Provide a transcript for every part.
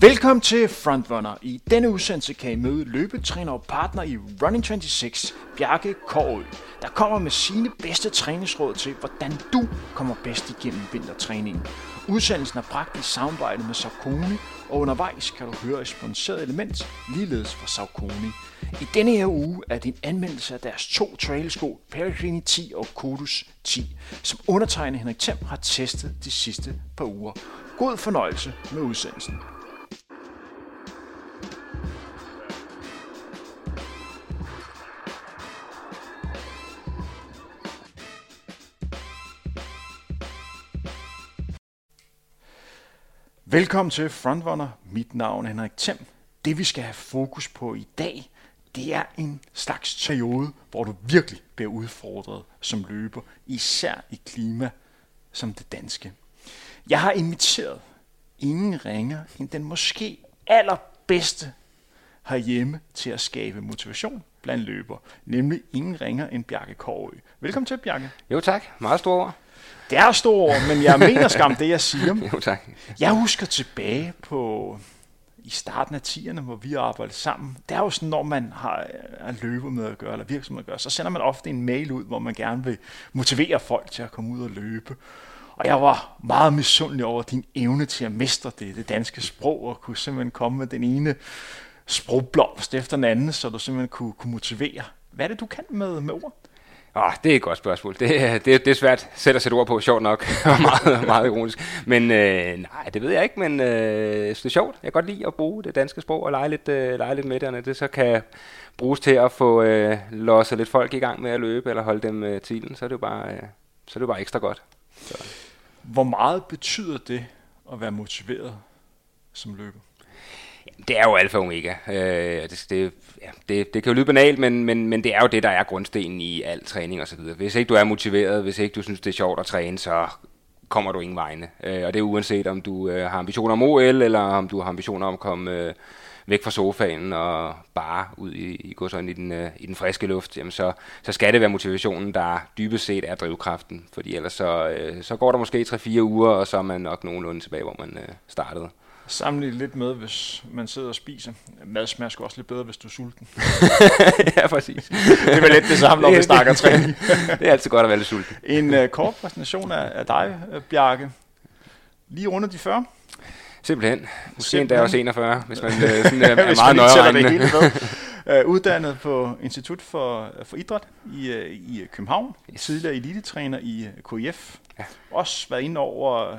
Velkommen til Frontrunner. I denne udsendelse kan I møde løbetræner og partner i Running 26, Bjarke Kårø, der kommer med sine bedste træningsråd til, hvordan du kommer bedst igennem vintertræningen. Udsendelsen er bragt i samarbejde med Saucony, og undervejs kan du høre et sponsoreret element, ligeledes fra Saucony. I denne her uge er din anmeldelse af deres to trailsko, Peregrini 10 og Kodus 10, som undertegnet Henrik Thiem har testet de sidste par uger. God fornøjelse med udsendelsen. Velkommen til Frontrunner. Mit navn er Henrik Thiem. Det vi skal have fokus på i dag, det er en slags periode, hvor du virkelig bliver udfordret som løber, især i klima som det danske. Jeg har inviteret ingen ringer end den måske allerbedste herhjemme til at skabe motivation blandt løber, nemlig ingen ringer end Bjarke Kårø. Velkommen til, Bjarke. Jo tak, meget stor ord. Det er store ord, men jeg mener skam det, jeg siger. Jo tak. Jeg husker tilbage på i starten af 10'erne, hvor vi arbejdede sammen. Det er jo sådan, når man har en løber med at gøre, eller virksomhed at gøre, så sender man ofte en mail ud, hvor man gerne vil motivere folk til at komme ud og løbe. Og jeg var meget misundelig over din evne til at mestre det, det danske sprog, og kunne simpelthen komme med den ene sprogblomst efter den anden, så du simpelthen kunne, kunne motivere. Hvad er det, du kan med, med ord? Oh, det er et godt spørgsmål. Det, det, det er svært selv at sætte ord på, sjovt nok, og meget, meget ironisk. Men øh, nej, det ved jeg ikke, men øh, det er sjovt. Jeg kan godt lide at bruge det danske sprog og lege lidt, øh, lege lidt med det, og det så kan bruges til at få øh, losset lidt folk i gang med at løbe, eller holde dem øh, til så er det jo bare, øh, så er det jo bare ekstra godt. Så. Hvor meget betyder det at være motiveret som løber? Det er jo alfa og omega. Øh, det, det, ja, det, det kan jo lyde banalt, men, men, men det er jo det, der er grundstenen i al træning osv. Hvis ikke du er motiveret, hvis ikke du synes, det er sjovt at træne, så kommer du ingen vegne. Øh, og det er uanset, om du øh, har ambitioner om OL, eller om du har ambitioner om at komme øh, væk fra sofaen og bare ud i, i, gå sådan, i, den, øh, i den friske luft, jamen så, så skal det være motivationen, der dybest set er drivkraften. Fordi ellers så, øh, så går der måske 3-4 uger, og så er man nok nogenlunde tilbage, hvor man øh, startede sammenligne lidt med, hvis man sidder og spiser. Mad smager sgu også lidt bedre, hvis du er sulten. ja, præcis. det er lidt det samme, når vi snakker træning. det er altid godt at være lidt sulten. En uh, kort præsentation af, af dig, uh, Bjarke. Lige rundt de 40. Simpelthen. Måske endda også 41, hvis man uh, sådan, uh, er meget nøje det hele med. Uh, uddannet på Institut for, for Idræt i, uh, i København. Yes. Tidligere elite-træner i KIF. Ja. Også været inde over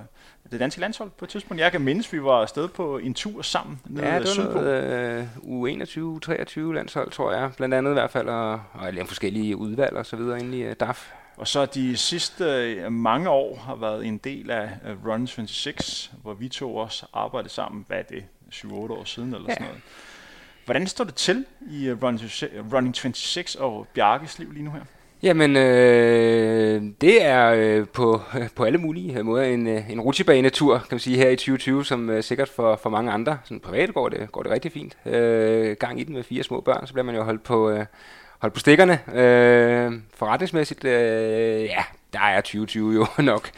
det danske landshold på et tidspunkt. Jeg kan mindes, vi var afsted på en tur sammen nede ja, det var noget, uh, U21, 23 landshold, tror jeg. Blandt andet i hvert fald, og, og lave forskellige udvalg og så videre inde i uh, DAF. Og så de sidste uh, mange år har været en del af uh, Run 26, hvor vi to også arbejdede sammen, hvad er det, 7-8 år siden eller ja. sådan noget. Hvordan står det til i uh, Running 26 og Bjarkes liv lige nu her? Jamen, øh, det er øh, på, på alle mulige øh, måder en, øh, en rutsjebanetur, kan man sige, her i 2020, som øh, sikkert for, for mange andre. Sådan privat går det, går det rigtig fint. Øh, gang i den med fire små børn, så bliver man jo holdt på, øh, holdt på stikkerne. Øh, forretningsmæssigt, øh, ja, der er 2020 jo nok,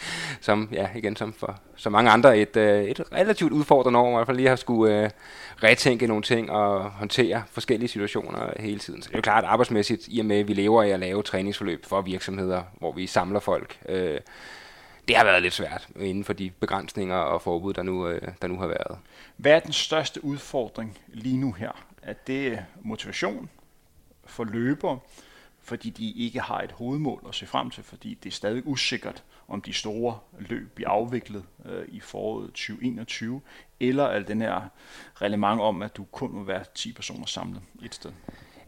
som, ja, igen, som for så mange andre, et, øh, et relativt udfordrende år, i hvert fald lige har skulle øh, retænke nogle ting og håndtere forskellige situationer hele tiden. Så det er jo klart arbejdsmæssigt, i og med at vi lever af at lave træningsforløb for virksomheder, hvor vi samler folk. Øh, det har været lidt svært inden for de begrænsninger og forbud, der nu, øh, der nu har været. Hvad er den største udfordring lige nu her? Er det motivation for løbere, fordi de ikke har et hovedmål at se frem til, fordi det er stadig usikkert, om de store løb bliver afviklet øh, i foråret 2021, eller al den her relevant om, at du kun må være 10 personer samlet et sted.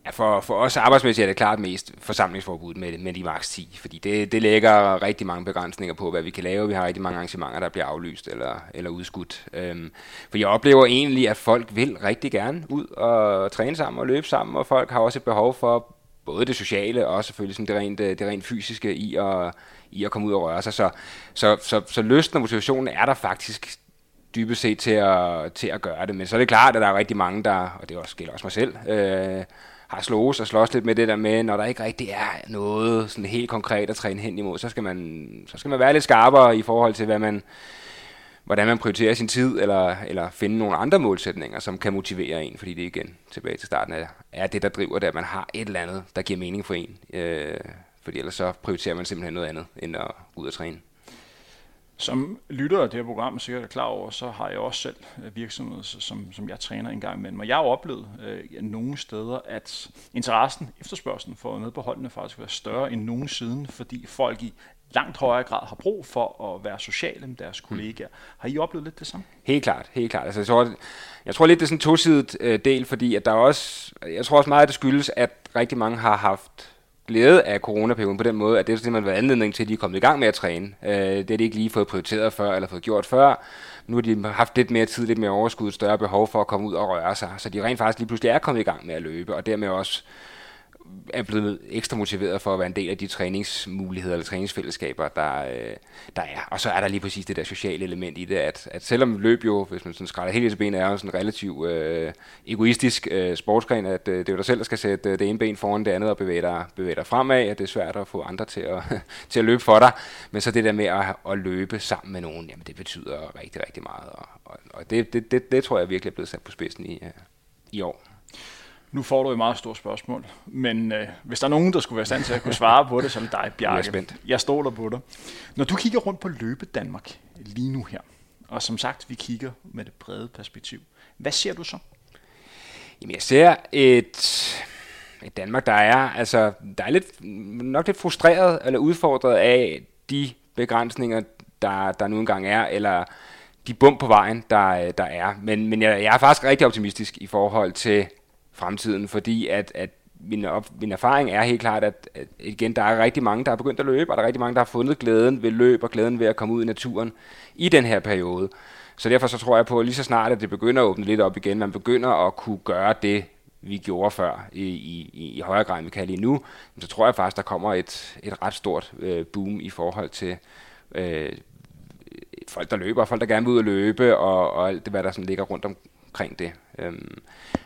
Ja, for, for os arbejdsmæssigt er det klart mest forsamlingsforbud med, med de maks 10, fordi det, det lægger rigtig mange begrænsninger på, hvad vi kan lave. Vi har rigtig mange arrangementer, der bliver aflyst eller, eller udskudt. Øhm, for jeg oplever egentlig, at folk vil rigtig gerne ud og træne sammen og løbe sammen, og folk har også et behov for både det sociale og selvfølgelig sådan det, rent, øh, det rent fysiske i at, i at komme ud og røre sig. Så, så, så, så lysten og motivationen er der faktisk dybest set til at, til at gøre det. Men så er det klart, at der er rigtig mange, der, og det også, gælder også mig selv, øh, har slået og slås lidt med det der med, når der ikke rigtig er noget sådan helt konkret at træne hen imod, så skal man, så skal man være lidt skarpere i forhold til, hvad man, hvordan man prioriterer sin tid, eller, eller finde nogle andre målsætninger, som kan motivere en, fordi det igen, tilbage til starten, er, er det, der driver det, at man har et eller andet, der giver mening for en. Øh, fordi ellers så prioriterer man simpelthen noget andet, end at ud og træne. Som lytter af det her program sikkert er klar over, så har jeg også selv øh, virksomhed, som, som jeg træner en gang imellem. Og jeg har oplevet øh, nogle steder, at interessen, efterspørgselen for med på holdene faktisk var større end nogensinde, fordi folk i langt højere grad har brug for at være sociale med deres kollegaer. Har I oplevet lidt det samme? Helt klart, helt klart. Altså, jeg, tror, jeg tror lidt, det er sådan en tosidet øh, del, fordi at der også, jeg tror også meget, at det skyldes, at rigtig mange har haft glæde af coronaperioden på den måde, at det er simpelthen været anledning til, at de er kommet i gang med at træne. Øh, det har de ikke lige fået prioriteret før, eller fået gjort før. Nu har de haft lidt mere tid, lidt mere overskud, større behov for at komme ud og røre sig, så de rent faktisk lige pludselig er kommet i gang med at løbe, og dermed også er blevet ekstra motiveret for at være en del af de træningsmuligheder eller træningsfællesskaber, der, øh, der er. Og så er der lige præcis det der sociale element i det, at, at selvom løb jo, hvis man sådan skræller helt til benet, er jo sådan en relativt øh, egoistisk øh, sportsgren, at øh, det er jo dig selv, der skal sætte øh, det ene ben foran det andet og bevæge dig, bevæge dig fremad, at det er svært at få andre til at, til at løbe for dig. Men så det der med at, at løbe sammen med nogen, jamen det betyder rigtig, rigtig meget. Og, og, og det, det, det, det tror jeg virkelig er blevet sat på spidsen i, øh, i år. Nu får du et meget stort spørgsmål, men øh, hvis der er nogen, der skulle være stand til at kunne svare på det, som dig, Bjarke, jeg, spændt. jeg stoler på dig. Når du kigger rundt på løbe Danmark lige nu her, og som sagt, vi kigger med det brede perspektiv, hvad ser du så? Jamen, jeg ser et, et Danmark, der er, altså, der er lidt, nok lidt frustreret eller udfordret af de begrænsninger, der, der nu engang er, eller de bump på vejen, der, der er. Men, men jeg, jeg er faktisk rigtig optimistisk i forhold til fremtiden, fordi at, at min, op, min erfaring er helt klart, at, at igen, der er rigtig mange, der har begyndt at løbe, og der er rigtig mange, der har fundet glæden ved løb og glæden ved at komme ud i naturen i den her periode. Så derfor så tror jeg på, at lige så snart, at det begynder at åbne lidt op igen, man begynder at kunne gøre det, vi gjorde før i, i, i højere grad, end vi kan lige nu, så tror jeg faktisk, der kommer et, et ret stort øh, boom i forhold til øh, folk, der løber, folk, der gerne vil ud og løbe, og, og alt det, hvad der sådan ligger rundt omkring det. Øhm,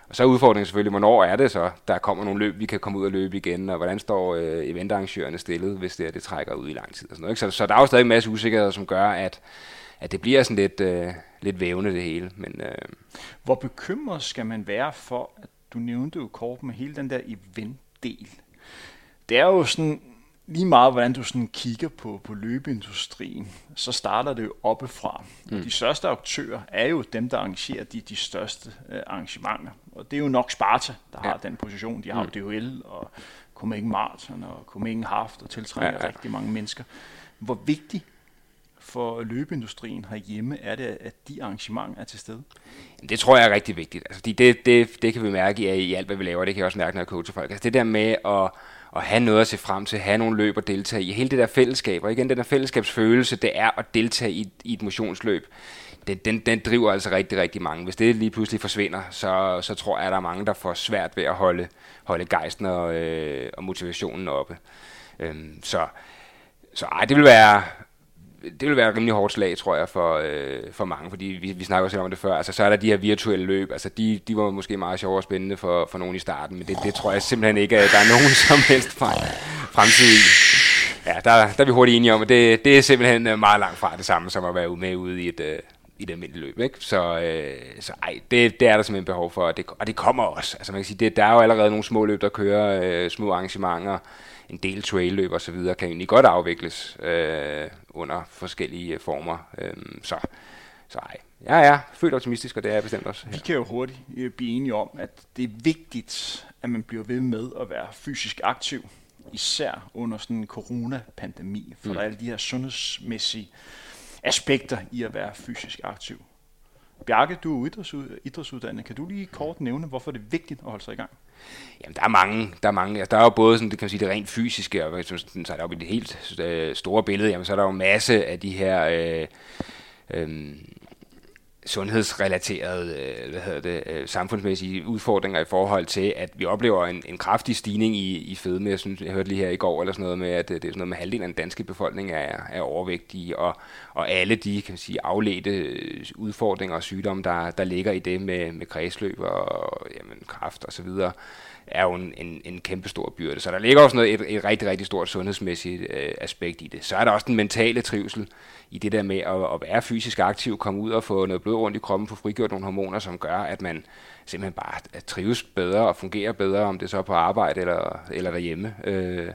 og så er udfordringen selvfølgelig, hvornår er det så, der kommer nogle løb, vi kan komme ud og løbe igen, og hvordan står øh, eventarrangørerne stillet, hvis det, er, det trækker ud i lang tid. Og sådan noget, ikke? Så, så der er jo stadig en masse usikkerheder, som gør, at, at det bliver sådan lidt, øh, lidt vævende det hele. Men, øh, Hvor bekymret skal man være for, at du nævnte jo kort med hele den der event-del. Det er jo sådan, lige meget hvordan du sådan kigger på, på løbeindustrien, så starter det jo oppefra. Mm. De største aktører er jo dem, der arrangerer de, de største øh, arrangementer. Og det er jo nok Sparta, der ja. har den position. De har mm. DHL og Copenhagen Marathon og Copenhagen Haft og tiltrækker ja, ja. rigtig mange mennesker. Hvor vigtigt for løbeindustrien herhjemme er det, at de arrangementer er til stede? Det tror jeg er rigtig vigtigt. Altså, det, det, det kan vi mærke i, i alt, hvad vi laver. Det kan jeg også mærke, når jeg coacher folk. Altså, det der med at at have noget at se frem til, have nogle løb at deltage i. Hele det der fællesskab, og igen den der fællesskabsfølelse, det er at deltage i, i et motionsløb. Den, den, den driver altså rigtig, rigtig mange. Hvis det lige pludselig forsvinder, så, så tror jeg, at der er mange, der får svært ved at holde, holde gejsten og, øh, og motivationen oppe. Øhm, så, så ej, det vil være, det vil være et rimelig hårdt slag, tror jeg, for, øh, for mange, fordi vi, vi snakker også om det før. Altså, så er der de her virtuelle løb, altså de, de var måske meget sjovere og spændende for, for nogen i starten, men det, det tror jeg simpelthen ikke, at der er nogen som helst fremtid i. Ja, der, der er vi hurtigt enige om, at det, det er simpelthen øh, meget langt fra det samme, som at være med ude i et, øh, i et almindeligt løb. Ikke? Så, øh, så ej, det, det er der simpelthen behov for, og det, og det kommer også. Altså man kan sige, det, der er jo allerede nogle små løb, der kører øh, små arrangementer, en del trailløb og så videre, kan egentlig godt afvikles øh, under forskellige øh, former. Øh, så, så ej, jeg er født optimistisk, og det er jeg bestemt også. Vi kan jo hurtigt øh, blive enige om, at det er vigtigt, at man bliver ved med at være fysisk aktiv, især under sådan en coronapandemi, for mm. der er alle de her sundhedsmæssige aspekter i at være fysisk aktiv. Bjarke, du er idrætsuddannet. Kan du lige kort nævne, hvorfor det er vigtigt at holde sig i gang? Jamen, der er mange. Der er, mange. Altså, der er jo både sådan, det kan man sige, det rent fysiske, og hvis man tager det op i det helt øh, store billede, jamen, så er der jo masse af de her øh, øh, sundhedsrelaterede øh, hvad hedder det, øh, samfundsmæssige udfordringer i forhold til, at vi oplever en, en kraftig stigning i, i fedme. Jeg, synes, jeg hørte lige her i går eller sådan noget med, at øh, det er sådan noget med halvdelen af den danske befolkning er, er overvægtige, og, og alle de kan sige, afledte udfordringer og sygdomme, der, der ligger i det med, med kredsløb og jamen, kraft og så videre, er jo en, en, en kæmpe stor byrde. Så der ligger også noget, et, et rigtig, rigtig stort sundhedsmæssigt øh, aspekt i det. Så er der også den mentale trivsel i det der med at, at være fysisk aktiv, komme ud og få noget blod rundt i kroppen, få frigjort nogle hormoner, som gør, at man simpelthen bare trives bedre og fungerer bedre, om det så er på arbejde eller, eller derhjemme. Øh,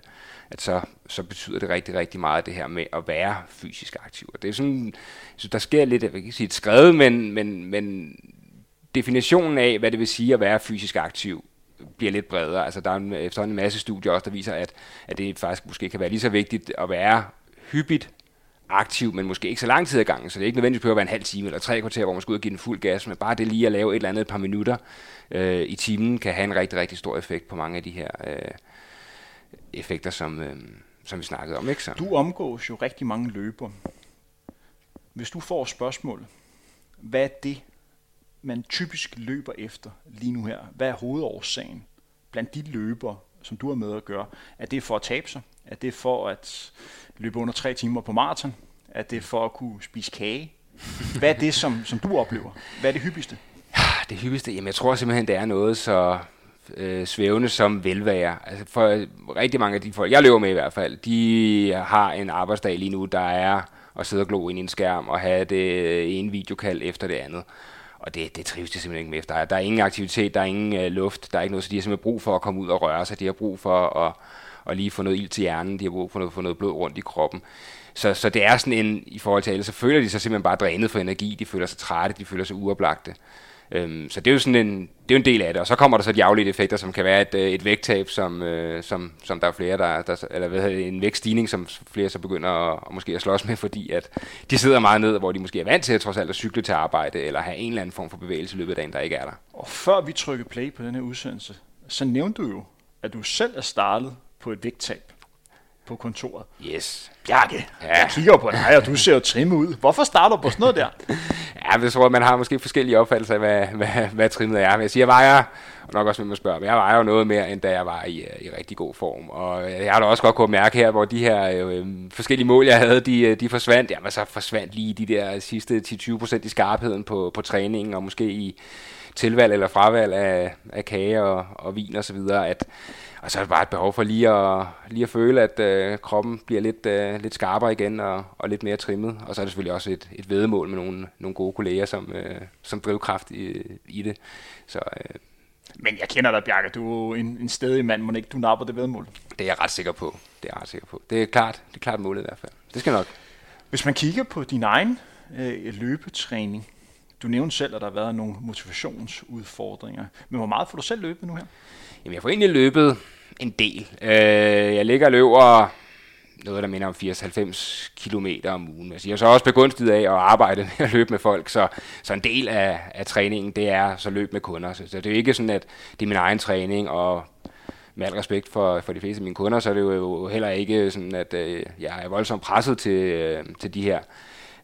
at så, så betyder det rigtig, rigtig meget det her med at være fysisk aktiv. Og det er sådan, så der sker lidt, jeg vil ikke sige et skred, men, men, men definitionen af, hvad det vil sige at være fysisk aktiv, bliver lidt bredere. Altså der er en, efterhånden en masse studier også, der viser, at, at det faktisk måske kan være lige så vigtigt at være hyppigt aktiv, men måske ikke så lang tid ad gangen, så det er ikke nødvendigvis behøver at være en halv time eller tre kvarter, hvor man skal ud og give den fuld gas, men bare det lige at lave et eller andet et par minutter øh, i timen, kan have en rigtig, rigtig stor effekt på mange af de her øh, effekter, som, øh, som vi snakkede om. Ikke så? Du omgås jo rigtig mange løber. Hvis du får spørgsmål, hvad er det, man typisk løber efter lige nu her? Hvad er hovedårsagen blandt de løber, som du har med at gøre? Er det for at tabe sig? Er det for at løbe under tre timer på maraton? Er det for at kunne spise kage? Hvad er det, som, som du oplever? Hvad er det hyppigste? Det hyppigste? Jamen, jeg tror simpelthen, det er noget så øh, svævende som velvære. Altså for øh, rigtig mange af de folk, jeg løber med i hvert fald, de har en arbejdsdag lige nu, der er at sidde og glo ind i en skærm og have det ene videokald efter det andet. Og det, det trives de simpelthen ikke med. Der er, der er ingen aktivitet, der er ingen øh, luft, der er ikke noget, så de har simpelthen brug for at komme ud og røre sig. De har brug for at, at lige få noget ild til hjernen, de har brug for noget, få noget blod rundt i kroppen. Så, så det er sådan en, i forhold til alle, så føler de sig simpelthen bare drænet for energi, de føler sig trætte, de føler sig uoplagte. Øhm, så det er jo sådan en, det er en del af det, og så kommer der så de afledte effekter, som kan være et, øh, et vægttab, som, øh, som, som der er flere, der, der eller hvad hedder, en vægtstigning, som flere så begynder at, at, måske at slås med, fordi at de sidder meget ned, hvor de måske er vant til at trods alt at cykle til arbejde, eller have en eller anden form for bevægelse i løbet af dagen, der ikke er der. Og før vi trykker play på den her udsendelse, så nævnte du jo, at du selv er startet på et vægttab på kontoret. Yes. Bjarke, ja. jeg kigger på dig, og du ser jo trimmet ud. Hvorfor starter du på sådan noget der? ja, jeg tror, at man har måske forskellige opfattelser af, hvad, hvad, hvad trimmet er. Men jeg siger, jeg vejer, og nok også, med at spørge, men jeg vejer jo noget mere, end da jeg var i, i rigtig god form. Og jeg har da også godt kunnet mærke her, hvor de her øh, forskellige mål, jeg havde, de, de forsvandt. Jamen, så forsvandt lige de der sidste 10-20% i skarpheden på, på træningen, og måske i tilvalg eller fravalg af, af kage og, og vin og så videre, at og så er det bare et behov for lige at, lige at føle, at øh, kroppen bliver lidt, øh, lidt skarpere igen og, og lidt mere trimmet. Og så er det selvfølgelig også et, et vedmål med nogle, nogle gode kolleger som, øh, som drivkraft i, i det. Så, øh, Men jeg kender dig, Bjarke. Du er en, en stedig mand. Må ikke du napper det vedmål? Det er jeg ret sikker på. Det er jeg ret sikker på. Det er klart, det er klart målet i hvert fald. Det skal nok. Hvis man kigger på din egen øh, løbetræning, du nævnte selv, at der har været nogle motivationsudfordringer. Men hvor meget får du selv løbet nu her? Jamen, jeg får egentlig løbet en del. Øh, jeg ligger og løber noget, der minder om 80-90 km om ugen. Altså, jeg er så også begunstiget af at arbejde med at løbe med folk, så, så en del af, af træningen, det er så løb med kunder. Så, så det er ikke sådan, at det er min egen træning, og med al respekt for, for de fleste af mine kunder, så er det jo heller ikke sådan, at øh, jeg er voldsomt presset til, øh, til de her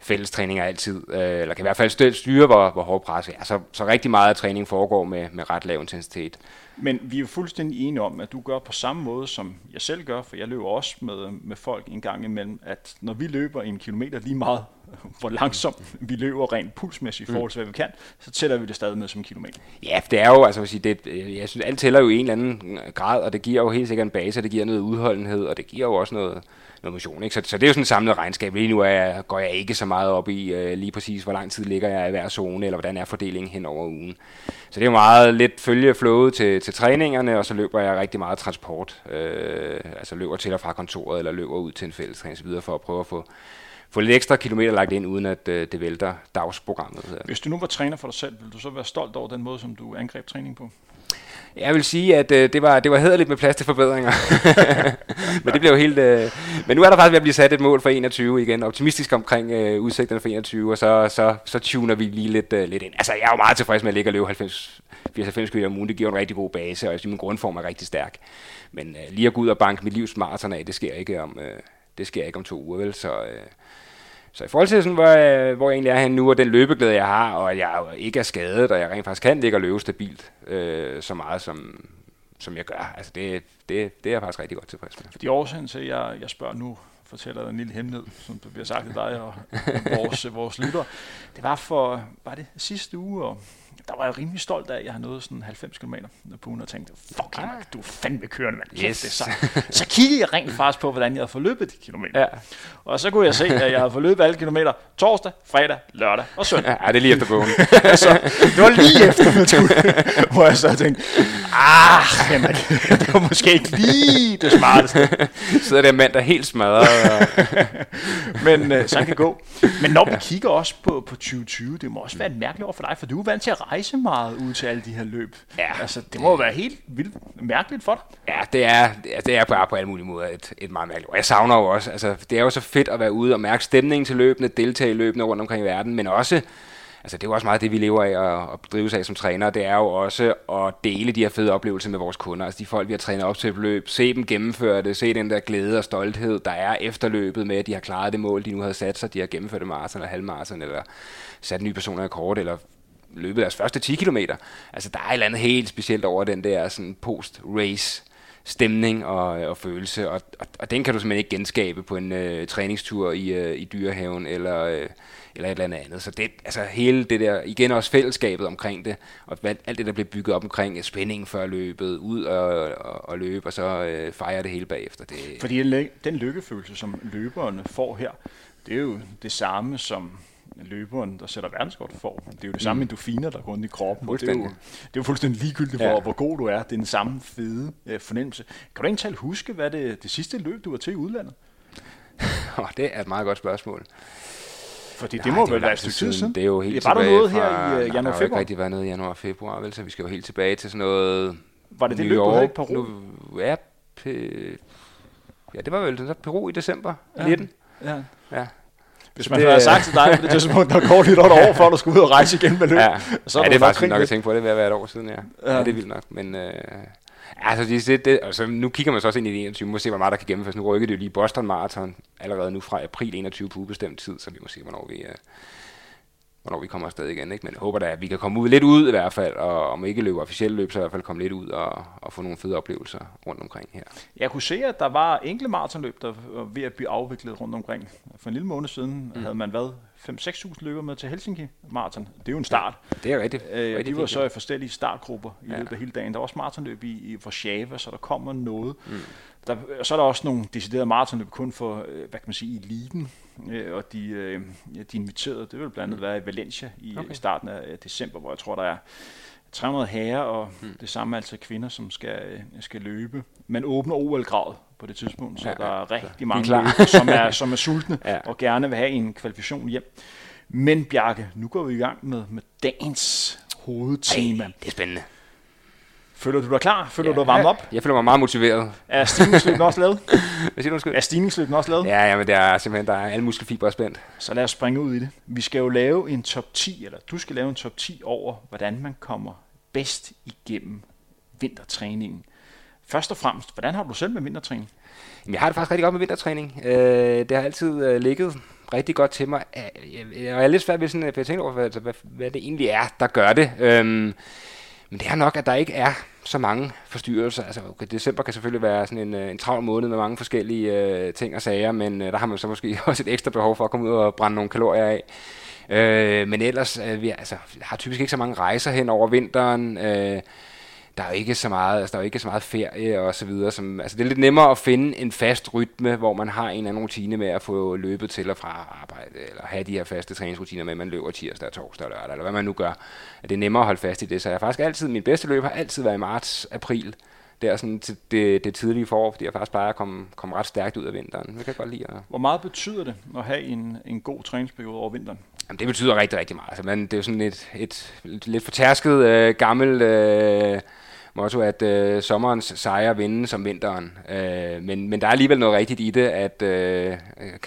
fællestræninger altid, øh, eller kan i hvert fald styre, hvor, hvor hårdt presset er. Så, så rigtig meget af træning foregår med, med ret lav intensitet. Men vi er jo fuldstændig enige om, at du gør på samme måde, som jeg selv gør, for jeg løber også med, med folk en gang imellem, at når vi løber en kilometer lige meget, hvor langsomt vi løber rent pulsmæssigt i forhold til, hvad vi kan, så tæller vi det stadig med som en kilometer. Ja, det er jo, altså jeg, sige, det, jeg synes, alt tæller jo i en eller anden grad, og det giver jo helt sikkert en base, og det giver noget udholdenhed, og det giver jo også noget, noget motion. Ikke? Så, så det er jo sådan et samlet regnskab. Lige nu er, går jeg ikke så meget op i øh, lige præcis, hvor lang tid ligger jeg i hver zone, eller hvordan er fordelingen hen over ugen. Så det er jo meget lidt følge flowet til, til træningerne, og så løber jeg rigtig meget transport. Øh, altså løber til og fra kontoret, eller løber ud til en fælles træning videre for at prøve at få få lidt ekstra kilometer lagt ind, uden at øh, det vælter dagsprogrammet. Hvis du nu var træner for dig selv, ville du så være stolt over den måde, som du angreb træning på? Jeg vil sige, at øh, det var det var hederligt med plads til forbedringer. men det blev jo helt... Øh, men nu er der faktisk ved at blive sat et mål for 21 igen. Optimistisk omkring øh, udsigterne for 21, og så, så, så tuner vi lige lidt, øh, lidt ind. Altså, jeg er jo meget tilfreds med at ligge og løbe 90, 80-90 km om ugen. Det giver en rigtig god base, og jeg synes, min grundform er rigtig stærk. Men øh, lige at gå ud og banke mit livs maraton af, det sker ikke om, øh, det sker ikke om to uger, vel? Så, øh, så i forhold til, sådan, hvor, jeg, hvor jeg egentlig er her nu, og den løbeglæde, jeg har, og at jeg ikke er skadet, og jeg rent faktisk kan ligge og løbe stabilt øh, så meget, som, som jeg gør, altså det, det, det er jeg faktisk rigtig godt tilfreds med. Fordi årsagen til, at jeg, jeg spørger nu, fortæller dig en lille hemmelighed, som du bliver sagt til dig og vores, vores lytter. Det var for, var det sidste uge, og der var jeg rimelig stolt af, at jeg har nået sådan 90 km på ugen og tænkte, fuck ah. du er fandme kørende, mand. Yes. Det så. så kiggede jeg rent faktisk på, hvordan jeg havde forløbet de kilometer. Ja. Og så kunne jeg se, at jeg havde forløbet alle kilometer torsdag, fredag, lørdag og søndag. Ja, det er lige efter bogen. så, det var lige efter hvor jeg så tænkte, ah, Henrik, det var måske ikke lige det smarteste. så er det mand, der er helt smadret. Men øh, så kan gå. Men når vi kigger også på, på 2020, det må også være et mærkeligt år for dig, for du er vant til at rejse meget ud til alle de her løb. Ja. Altså, det må jo være helt vildt mærkeligt for dig. Ja, det er, det er bare på alle mulige måder et, et meget mærkeligt Og jeg savner jo også, altså, det er jo så fedt at være ude og mærke stemningen til løbende, deltage i løbende rundt omkring i verden, men også altså det er jo også meget det, vi lever af og, og drives af som træner. Det er jo også at dele de her fede oplevelser med vores kunder. Altså de folk, vi har trænet op til et løb, se dem gennemføre det, se den der glæde og stolthed, der er efter løbet med, at de har klaret det mål, de nu havde sat sig, de har gennemført det maraton eller halvmaraton, eller sat nye personer i kort, eller løbet deres første 10 km. Altså der er et eller andet helt specielt over den der sådan post-race stemning og, og følelse, og, og, og den kan du simpelthen ikke genskabe på en øh, træningstur i, øh, i dyrehaven eller, øh, eller et eller andet. Så det, altså hele det der, igen også fællesskabet omkring det, og alt det, der bliver bygget op omkring spændingen før løbet, ud og, og, og løbe, og så øh, fejre det hele bagefter. Det, Fordi den lykkefølelse, som løberne får her, det er jo det samme som løberen, der sætter verdenskort for. Det er jo det samme mm. endorfiner, der går rundt i kroppen. Det er, jo, det er jo fuldstændig ligegyldigt, ja. hvor, hvor god du er. Det er den samme fede øh, fornemmelse. Kan du ikke huske, hvad det, det sidste løb, du var til i udlandet? oh, det er et meget godt spørgsmål. Fordi det Nej, må det vel være et stykke tid siden. Det er jo helt var der noget fra, her i uh, januar februar? Det har ikke rigtig været noget i januar og februar, vel, så vi skal jo helt tilbage til sådan noget Var det det løb, du havde i Peru? Nu, ja, p- ja, det var vel så Peru i december ja. 19. Ja. ja. Hvis man det, havde sagt til dig på det tidspunkt, der går lidt over før du skulle ud og rejse igen med løb. Ja, så ja det er faktisk nok at tænke på, det ved at være et år siden, ja. ja. ja det er vildt nok, men... Øh, Altså, det, det, altså, nu kigger man så også ind i det 21, må se, hvor meget der kan gennemføres. Nu rykker det jo lige Boston Marathon allerede nu fra april 21 på ubestemt tid, så vi må se, hvornår vi, uh, hvornår vi kommer afsted igen. Ikke? Men jeg håber da, at vi kan komme ud lidt ud i hvert fald, og om ikke løbe officielt løb, så i hvert fald komme lidt ud og, og få nogle fede oplevelser rundt omkring her. Jeg kunne se, at der var enkelte maratonløb, der var ved at blive afviklet rundt omkring. For en lille måned siden mm. havde man været 5-6.000 løber med til Helsinki Marathon. Det er jo en start. Ja, det er rigtigt. Øh, de var så i forskellige startgrupper i ja. løbet af hele dagen. Der var også maratonløb i, i Warszawa, så der kommer noget. Mm. Der, så er der også nogle deciderede maratonløb kun for, øh, hvad kan man sige, eliten, øh, og de, øh, de inviterede, det vil blandt andet være i Valencia i okay. starten af december, hvor jeg tror, der er 300 herrer og mm. det samme altså kvinder, som skal, skal løbe. Man åbner OL-gravet på det tidspunkt, så ja, der er rigtig ja, mange løber, som er, som er sultne ja. og gerne vil have en kvalifikation hjem. Men Bjarke, nu går vi i gang med, med dagens hovedtema. Ej, det er spændende. Føler du dig klar? Føler ja, du dig varmet op? Jeg føler mig meget motiveret. Er stigningsløbet også lavet? Hvad siger du, Er stigningsløbet også lavet? Ja, ja, men det er simpelthen, der er alle muskelfibre spændt. Så lad os springe ud i det. Vi skal jo lave en top 10, eller du skal lave en top 10 over, hvordan man kommer bedst igennem vintertræningen. Først og fremmest, hvordan har du selv med vintertræning? Jamen, jeg har det faktisk rigtig godt med vintertræning. Øh, det har altid øh, ligget rigtig godt til mig. Jeg, jeg, jeg er lidt svært ved sådan, at jeg tænker over, hvad, hvad, hvad det egentlig er, der gør det. Øhm, men det er nok, at der ikke er så mange forstyrrelser. Altså, okay, december kan selvfølgelig være sådan en, øh, en travl måned med mange forskellige øh, ting og sager, men øh, der har man så måske også et ekstra behov for at komme ud og brænde nogle kalorier af. Øh, men ellers, øh, vi altså, har typisk ikke så mange rejser hen over vinteren. Øh, der er jo ikke så meget, altså, der er jo ikke så meget ferie og så videre. Som, altså, det er lidt nemmere at finde en fast rytme, hvor man har en eller anden rutine med at få løbet til og fra arbejde, eller have de her faste træningsrutiner med, at man løber tirsdag, torsdag og lørdag, eller hvad man nu gør. At det er nemmere at holde fast i det. Så jeg har faktisk altid, min bedste løb har altid været i marts, april. Det er sådan til det, det tidlige forår, fordi jeg faktisk plejer at komme, komme ret stærkt ud af vinteren. Det kan jeg godt lide. At... Hvor meget betyder det at have en, en god træningsperiode over vinteren? Jamen, det betyder rigtig, rigtig meget. Altså, man, det er jo sådan et, et, et lidt fortærsket øh, gammelt øh, motto, at øh, sommerens sejre vinde som vinteren. Øh, men, men der er alligevel noget rigtigt i det, at øh, jeg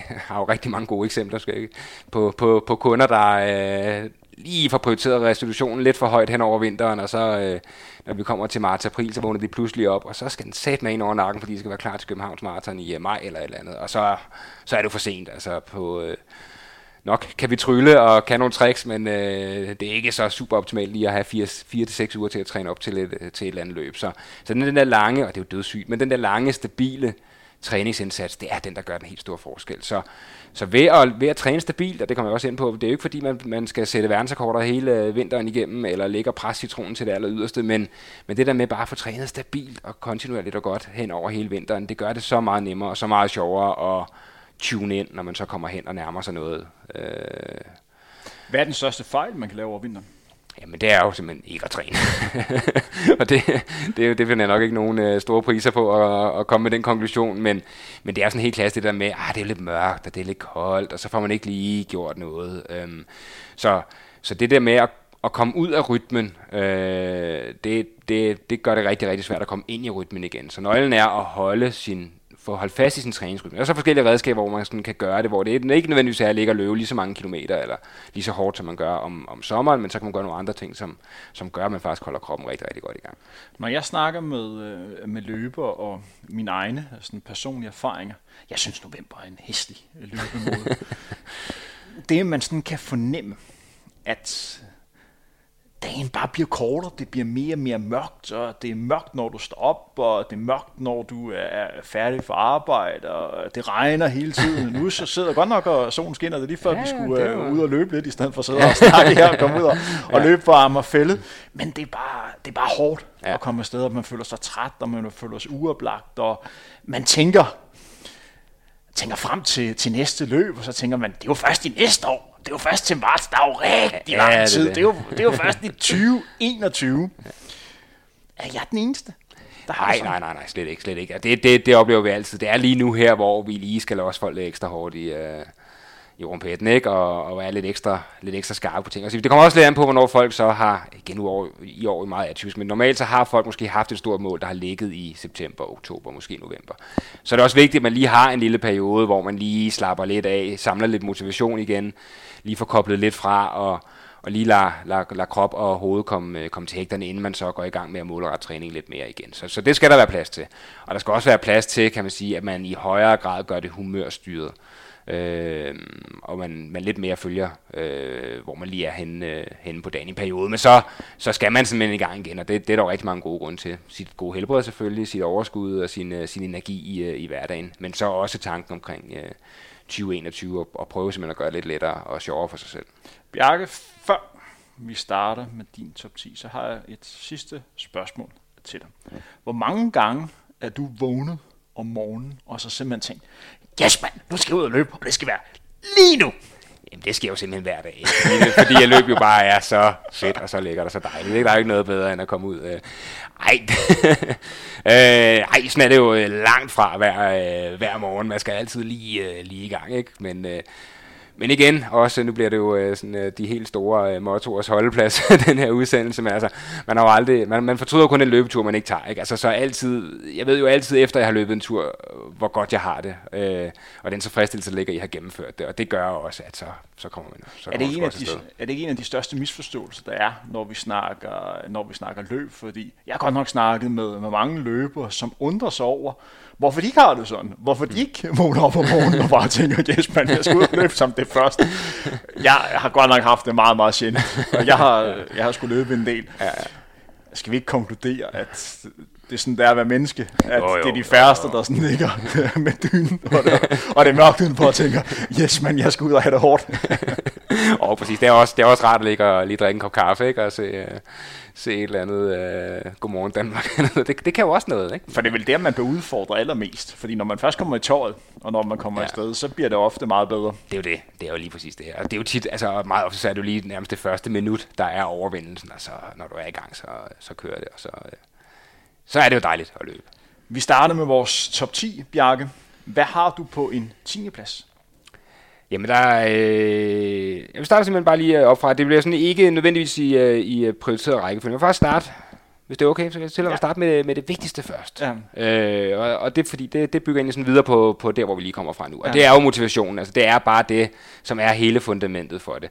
har jo rigtig mange gode eksempler skal ikke? På, på, på kunder, der øh, lige får prioriteret restitutionen lidt for højt hen over vinteren, og så øh, når vi kommer til marts-april, så vågner de pludselig op, og så skal den sætte med ind over nakken, fordi de skal være klar til Københavns Marathon i øh, maj eller et eller andet. Og så, så er det for sent, altså på... Øh, nok kan vi trylle og kan nogle tricks, men øh, det er ikke så super optimalt lige at have 4-6 uger til at træne op til et, øh, til et eller andet løb. Så, så den, den der lange, og det er jo dødssygt, men den der lange, stabile træningsindsats, det er den, der gør den helt store forskel. Så, så ved, at, ved at træne stabilt, og det kommer jeg også ind på, det er jo ikke fordi, man, man skal sætte verdensrekorder hele øh, vinteren igennem, eller ligge og presse citronen til det aller yderste, men, men det der med bare at få trænet stabilt og kontinuerligt og godt hen over hele vinteren, det gør det så meget nemmere og så meget sjovere at tune ind, når man så kommer hen og nærmer sig noget. Øh. Hvad er den største fejl, man kan lave over vinteren? Jamen det er jo simpelthen ikke at træne. og det, det, det finder jeg nok ikke nogen øh, store priser på at, at komme med den konklusion, men, men det er sådan helt klassisk det der med, at ah, det er lidt mørkt, og det er lidt koldt, og så får man ikke lige gjort noget. Øhm, så, så det der med at, at komme ud af rytmen, øh, det, det, det gør det rigtig, rigtig svært at komme ind i rytmen igen. Så nøglen er at holde sin få holde fast i sin træningsrytme. Der er så forskellige redskaber, hvor man sådan kan gøre det, hvor det er ikke nødvendigvis er at ligge og løbe lige så mange kilometer, eller lige så hårdt, som man gør om, om sommeren, men så kan man gøre nogle andre ting, som, som gør, at man faktisk holder kroppen rigtig, rigtig godt i gang. Når jeg snakker med, øh, med løber og mine egne sådan personlige erfaringer, jeg synes november er en hæslig løbemåde. det man sådan kan fornemme, at dagen bare bliver kortere, det bliver mere og mere mørkt, og det er mørkt, når du står op, og det er mørkt, når du er færdig for arbejde, og det regner hele tiden. Nu så sidder godt nok, og solen skinner, det lige før, ja, vi skulle uh, ud og løbe lidt, i stedet for at sidde og snakke her og komme ud og, og løbe på arm og fælde. Men det er bare, det er bare hårdt ja. at komme afsted, og man føler sig træt, og man føler sig uoplagt, og man tænker, tænker frem til, til næste løb, og så tænker man, det er jo først i næste år. Det er jo først til marts. Der er jo rigtig lang ja, tid. Det, det. det, er jo, det er jo først i 2021. Er jeg den eneste? nej, nej, nej, nej, slet ikke, slet ikke. Det, det, det oplever vi altid. Det er lige nu her, hvor vi lige skal også folk lidt ekstra hårdt i, uh, i rumpetten, ikke? Og, og være lidt ekstra, lidt ekstra skarpe på ting. Altså, det kommer også lidt an på, hvornår folk så har, igen år, i år meget atypisk, men normalt så har folk måske haft et stort mål, der har ligget i september, oktober, måske november. Så det er også vigtigt, at man lige har en lille periode, hvor man lige slapper lidt af, samler lidt motivation igen, lige får koblet lidt fra, og, og lige lade, lade, lad krop og hoved komme, øh, komme til hægterne, inden man så går i gang med at målrette træning lidt mere igen. Så, så det skal der være plads til. Og der skal også være plads til, kan man sige, at man i højere grad gør det humørstyret øh, og man, man lidt mere følger, øh, hvor man lige er henne, øh, henne på dagen i periode. Men så, så skal man simpelthen i gang igen, og det, det er der jo rigtig mange gode grunde til. Sit gode helbred selvfølgelig, sit overskud og sin, øh, sin energi i, øh, i hverdagen, men så også tanken omkring øh, 2021 og, og prøve simpelthen at gøre det lidt lettere og sjovere for sig selv. Bjarke, før vi starter med din top 10, så har jeg et sidste spørgsmål til dig. Hvor mange gange er du vågnet om morgenen, og så simpelthen tænkt, yes mand, nu skal jeg ud og løbe, og det skal være lige nu. Jamen, det sker jo simpelthen hver dag. Fordi, fordi jeg løb jo bare er så fedt og så lækkert og så dejligt. Der er jo ikke noget bedre, end at komme ud. Øh. Ej, øh, ej sådan er det jo øh, langt fra hver, øh, hver morgen. Man skal altid lige, øh, lige i gang, ikke? Men, øh, men igen, også nu bliver det jo øh, sådan, øh, de helt store øh, mottoers holdeplads, den her udsendelse. Men altså, man, har jo aldrig, man, man fortryder kun en løbetur, man ikke tager. Ikke? Altså, så altid, jeg ved jo altid efter, jeg har løbet en tur, hvor godt jeg har det. Øh, og den tilfredsstillelse ligger i at have gennemført det. Og det gør også, at så, så kommer man. Så er, det en af de, er det ikke en af de største misforståelser, der er, når vi snakker, når vi snakker løb? Fordi jeg har godt nok snakket med, med mange løbere, som undrer sig over, hvorfor de ikke har det sådan. Hvorfor de ikke vågner op om morgenen og bare tænker, yes, man, jeg skal ud og løbe som det første. Jeg har godt nok haft det meget, meget sjældent. Og jeg har, jeg har skulle løbe en del. Ja. Skal vi ikke konkludere, at det er sådan, der at være menneske. At jo, jo, det er de færreste, jo, jo. der sådan ligger med dynen, og det, og det er mørkt udenpå og tænker, yes, man, jeg skal ud og have det hårdt. og præcis, det er også, det er også rart at ligge og lige drikke en kop kaffe, ikke? Og se, se et eller andet uh, Godmorgen Danmark. det, det kan jo også noget, ikke? For det er vel der, man bliver udfordret allermest. Fordi når man først kommer i tåret, og når man kommer ja. afsted, så bliver det ofte meget bedre. Det er jo det. Det er jo lige præcis det her. Og det er jo tit, altså meget ofte så er det jo lige nærmest det første minut, der er overvindelsen. Altså når du er i gang, så, så kører det, og så, uh, så er det jo dejligt at løbe. Vi starter med vores top 10, Bjarke. Hvad har du på en 10. plads? Jamen der er, øh, jeg vil starte simpelthen bare lige op fra, det bliver sådan ikke nødvendigvis i, øh, i prioriteret række, for jeg vil faktisk starte, hvis det er okay, så kan jeg til at ja. starte med, med det vigtigste først. Ja. Øh, og, og det fordi det, det bygger egentlig sådan videre på, på der, hvor vi lige kommer fra nu. Og ja. det er jo motivationen, altså det er bare det, som er hele fundamentet for det.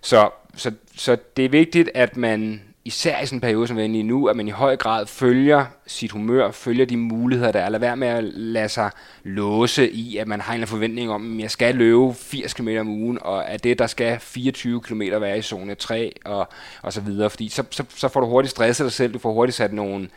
Så, så, så det er vigtigt, at man især i sådan en periode, som vi er inde i nu, at man i høj grad følger sit humør, følger de muligheder, der er. Lad være med at lade sig låse i, at man har en forventning om, at jeg skal løbe 80 km om ugen, og at det, der skal 24 km være i zone 3, og, og så videre. Fordi så, så, så får du hurtigt stresset dig selv, du får hurtigt sat nogle,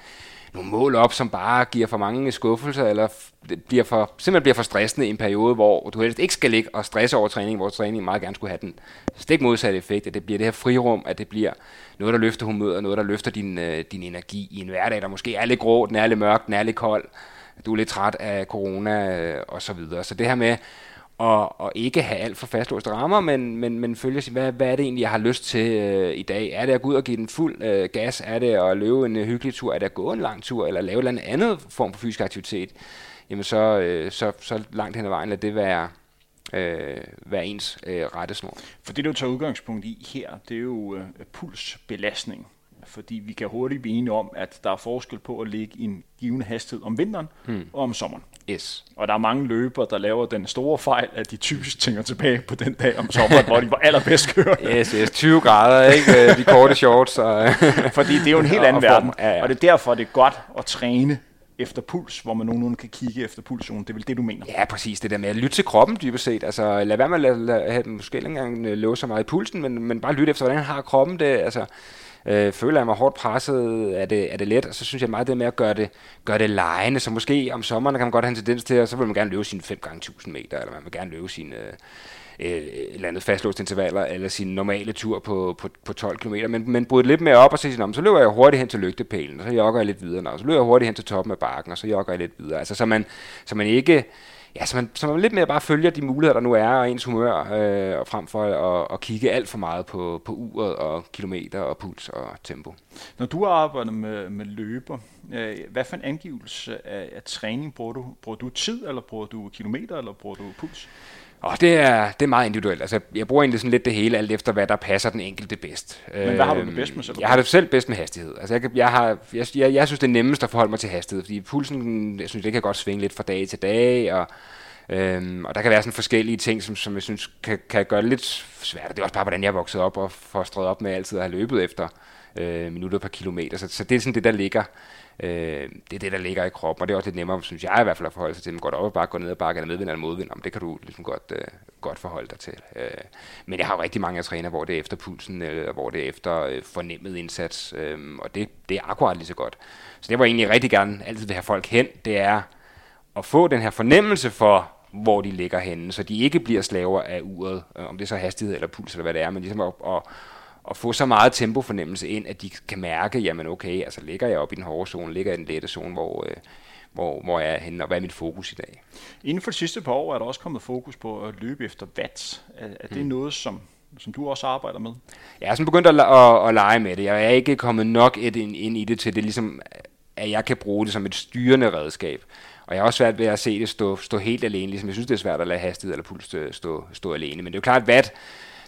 nogle mål op, som bare giver for mange skuffelser, eller det bliver for, simpelthen bliver for stressende i en periode, hvor du helst ikke skal ligge og stresse over træning, hvor træningen meget gerne skulle have den stik modsatte effekt, at det bliver det her frirum, at det bliver noget, der løfter humøret, noget, der løfter din, øh, din energi i en hverdag, der måske er lidt grå, den er lidt mørk, den er lidt kold, du er lidt træt af corona øh, og så videre. Så det her med og, og ikke have alt for fastlåste rammer, men, men, men følge sig, hvad, hvad er det egentlig, jeg har lyst til øh, i dag? Er det at gå ud og give den fuld øh, gas? Er det at løbe en øh, hyggelig tur? Er det at gå en lang tur? Eller lave en anden form for fysisk aktivitet? Jamen så, øh, så, så langt hen ad vejen, lad det være, øh, være ens øh, rettesnor. For det, du tager udgangspunkt i her, det er jo øh, pulsbelastning fordi vi kan hurtigt blive enige om, at der er forskel på at ligge i en givende hastighed om vinteren hmm. og om sommeren. Yes. Og der er mange løbere, der laver den store fejl, at de typisk tænker tilbage på den dag om sommeren, hvor de var allerbedst kørende. Yes, yes, 20 grader, ikke? Øh, de korte shorts. Og fordi det er jo en helt anden verden, ja, ja. og det er derfor, det er godt at træne efter puls, hvor man nogenlunde kan kigge efter pulszonen. Det er vel det, du mener? Ja, præcis. Det der med at lytte til kroppen dybest set. Altså, lad være med at lade, lade, måske ikke engang øh, løbe så meget i pulsen, men, men bare lytte efter, hvordan har kroppen det. Altså, Øh, føler jeg mig hårdt presset, er det, er det let, og så synes jeg meget det med at gøre det, gøre det lejende, så måske om sommeren kan man godt have en tendens til, og så vil man gerne løbe sine 5 gange 1000 meter, eller man vil gerne løbe sine øh, øh, et eller andet fastlåst intervaller, eller sin normale tur på, på, på 12 km, men, men bryde lidt mere op og sige, så løber jeg hurtigt hen til lygtepælen, og så jogger jeg lidt videre, og så løber jeg hurtigt hen til toppen af bakken, og så jogger jeg lidt videre. Altså, så man, så man ikke ja, så man, så man lidt mere bare følger de muligheder, der nu er, og ens humør, øh, og frem for at, at kigge alt for meget på, på uret og kilometer og puls og tempo. Når du arbejder med, med løber, øh, hvad for en angivelse af, af træning bruger du? Bruger du tid, eller bruger du kilometer, eller bruger du puls? Og det er, det er meget individuelt. Altså, jeg bruger egentlig sådan lidt det hele, alt efter hvad der passer den enkelte bedst. Men hvad har du det bedst med selv? Jeg har det selv bedst med hastighed. Altså, jeg, jeg, har, jeg, jeg, jeg synes, det er nemmest at forholde mig til hastighed, fordi pulsen, jeg synes, det kan godt svinge lidt fra dag til dag, og Øhm, og der kan være sådan forskellige ting, som, som jeg synes kan, kan gøre det lidt svært. Det er også bare, hvordan jeg vokset op og fostret op med altid at have løbet efter øh, minutter per kilometer. Så, så det er sådan det, der ligger. Øh, det er det, der ligger i kroppen, og det er også lidt nemmere, synes jeg i hvert fald, at forholde sig til. Man går op og bare går ned og bakker, eller medvind eller modvind, om det kan du ligesom godt, øh, godt forholde dig til. Øh, men jeg har jo rigtig mange af træner, hvor det er efter pulsen, øh, hvor det er efter øh, fornemmet indsats, øh, og det, det er akkurat lige så godt. Så det var egentlig rigtig gerne altid vil have folk hen, det er at få den her fornemmelse for, hvor de ligger henne, så de ikke bliver slaver af uret, øh, om det er så hastighed eller puls eller hvad det er, men ligesom at, at, at få så meget tempofornemmelse ind, at de kan mærke, jamen okay, altså ligger jeg op i den hårde zone, ligger jeg i den lette zone, hvor, øh, hvor, hvor jeg er henne, og hvad er mit fokus i dag? Inden for de sidste par år er der også kommet fokus på at løbe efter watt. Er, er det hmm. noget, som, som du også arbejder med? Jeg er sådan begyndt at, at, at lege med det. Jeg er ikke kommet nok ind, ind i det til det ligesom, at jeg kan bruge det som et styrende redskab. Og jeg har også svært ved at se det stå, stå helt alene, ligesom jeg synes, det er svært at lade hastighed eller puls stå, stå alene. Men det er jo klart, at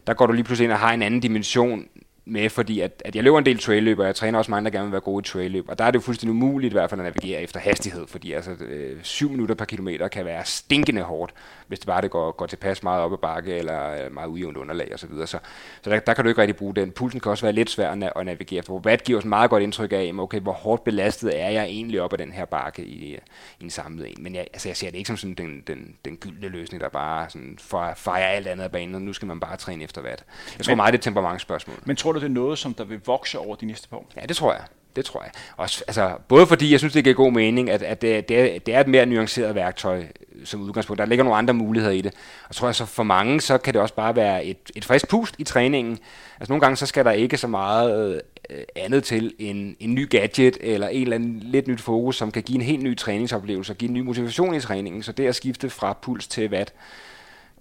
der går du lige pludselig ind og har en anden dimension med, fordi at, at jeg løber en del trailløb, og jeg træner også mange, der gerne vil være gode i trailløb, og der er det jo fuldstændig umuligt i hvert fald at navigere efter hastighed, fordi altså øh, 7 minutter per kilometer kan være stinkende hårdt, hvis det bare det går, går tilpas meget op ad bakke, eller meget ujævnt underlag osv. Så, videre. så, så der, der, kan du ikke rigtig bruge den. Pulsen kan også være lidt svær at, at navigere efter. Watt giver os meget godt indtryk af, okay, hvor hårdt belastet er jeg egentlig op ad den her bakke i, i en samlet en. Men jeg, altså, jeg ser det ikke som sådan den, den, den gyldne løsning, der bare sådan fejrer alt andet af banen, og nu skal man bare træne efter watt. Jeg tror men, meget, det er et temperamentsspørgsmål. Men tror du, det er noget, som der vil vokse over de næste par år? Ja, det tror jeg. Det tror jeg. Også, altså, både fordi jeg synes, det giver god mening, at, at det, det, er, det er et mere nuanceret værktøj som udgangspunkt. Der ligger nogle andre muligheder i det. Og tror jeg så for mange, så kan det også bare være et, et frisk pust i træningen. Altså nogle gange, så skal der ikke så meget øh, andet til en, en ny gadget eller en eller anden lidt nyt fokus, som kan give en helt ny træningsoplevelse og give en ny motivation i træningen. Så det at skifte fra puls til watt,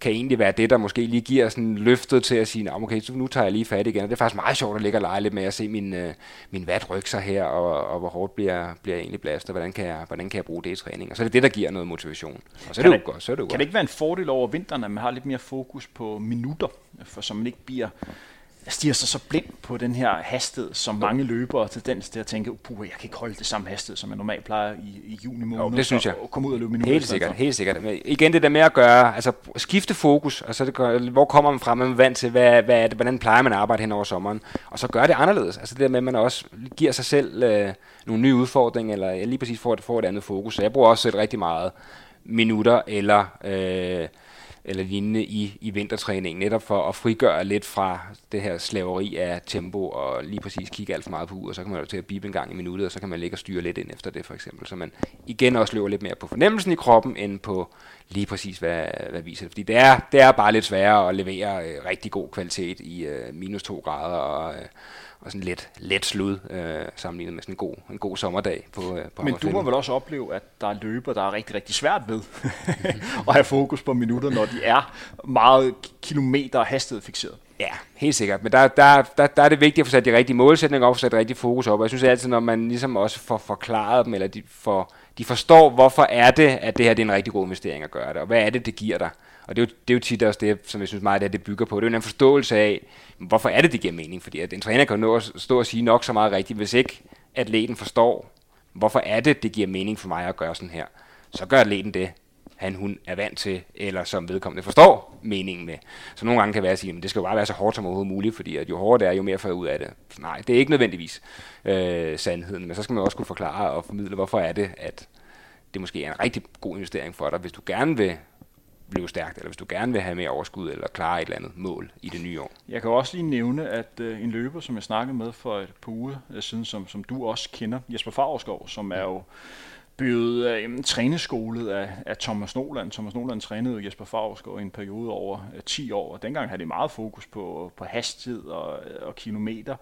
kan egentlig være det, der måske lige giver sådan løftet til at sige, okay, så nu tager jeg lige fat igen. Og det er faktisk meget sjovt at ligge og lege lidt med at se min, øh, min vat rykke sig her, og, og hvor hårdt bliver, bliver jeg egentlig blastet, og hvordan kan, jeg, hvordan kan jeg bruge det i træning. Og så er det det, der giver noget motivation. Og så er det, det jo godt. Så er det jo kan godt. det ikke være en fordel over vinteren, at man har lidt mere fokus på minutter, for så man ikke bliver stiger sig så blind på den her hastighed, som mange løbere tendens til at tænke, puh, jeg kan ikke holde det samme hastighed, som jeg normalt plejer i, i juni måned. Jo, det synes jeg. Og, komme ud og løbe minutter. Helt sikkert, helt sikkert. Men igen det der med at gøre, altså skifte fokus, og så det gør, hvor kommer man fra, man er vant til, hvad, hvad er det, hvordan plejer man at arbejde hen over sommeren, og så gør det anderledes. Altså det der med, at man også giver sig selv øh, nogle nye udfordringer, eller lige præcis får, får et andet fokus. Så jeg bruger også selv rigtig meget minutter, eller... Øh, eller lignende i, i vintertræningen, netop for at frigøre lidt fra det her slaveri af tempo, og lige præcis kigge alt for meget på uret, så kan man jo til at bibe en gang i minuttet, og så kan man ligge og styre lidt ind efter det for eksempel, så man igen også løber lidt mere på fornemmelsen i kroppen, end på lige præcis, hvad, hvad viser det. Fordi det er, det er bare lidt sværere at levere øh, rigtig god kvalitet i øh, minus 2 grader, og, øh, og sådan lidt let slud øh, sammenlignet med sådan en god, en god sommerdag på, øh, på Men du må vel også opleve, at der er løber, der er rigtig, rigtig svært ved at have fokus på minutter, når de er meget kilometer hastighed fixeret. Ja, helt sikkert. Men der, der, der, der er det vigtigt at få sat de rigtige målsætninger op, få sat rigtig fokus op. Og jeg synes altid, når man ligesom også får forklaret dem, eller de, får, de forstår, hvorfor er det, at det her det er en rigtig god investering at gøre det, og hvad er det, det giver dig. Og det er, jo, det er jo tit også det, som jeg synes meget, det, det bygger på. Det er jo en forståelse af, hvorfor er det, det giver mening. Fordi at en træner kan jo nå at stå og sige nok så meget rigtigt, hvis ikke atleten forstår, hvorfor er det, det giver mening for mig at gøre sådan her. Så gør atleten det, han hun er vant til, eller som vedkommende forstår meningen med. Så nogle gange kan det være at sige, at det skal jo bare være så hårdt som overhovedet muligt, fordi at jo hårdere det er, jo mere får jeg ud af det. Nej, det er ikke nødvendigvis øh, sandheden, men så skal man også kunne forklare og formidle, hvorfor er det, at det måske er en rigtig god investering for dig, hvis du gerne vil blive stærkt, eller hvis du gerne vil have mere overskud, eller klare et eller andet mål i det nye år. Jeg kan også lige nævne, at øh, en løber, som jeg snakkede med for et par uger øh, siden, som, som du også kender, Jesper Fagerskov, som er jo blevet øh, træneskolet af, af Thomas Noland. Thomas Noland trænede Jesper Fagerskov i en periode over øh, 10 år, og dengang havde det meget fokus på, på hastighed og, og kilometer.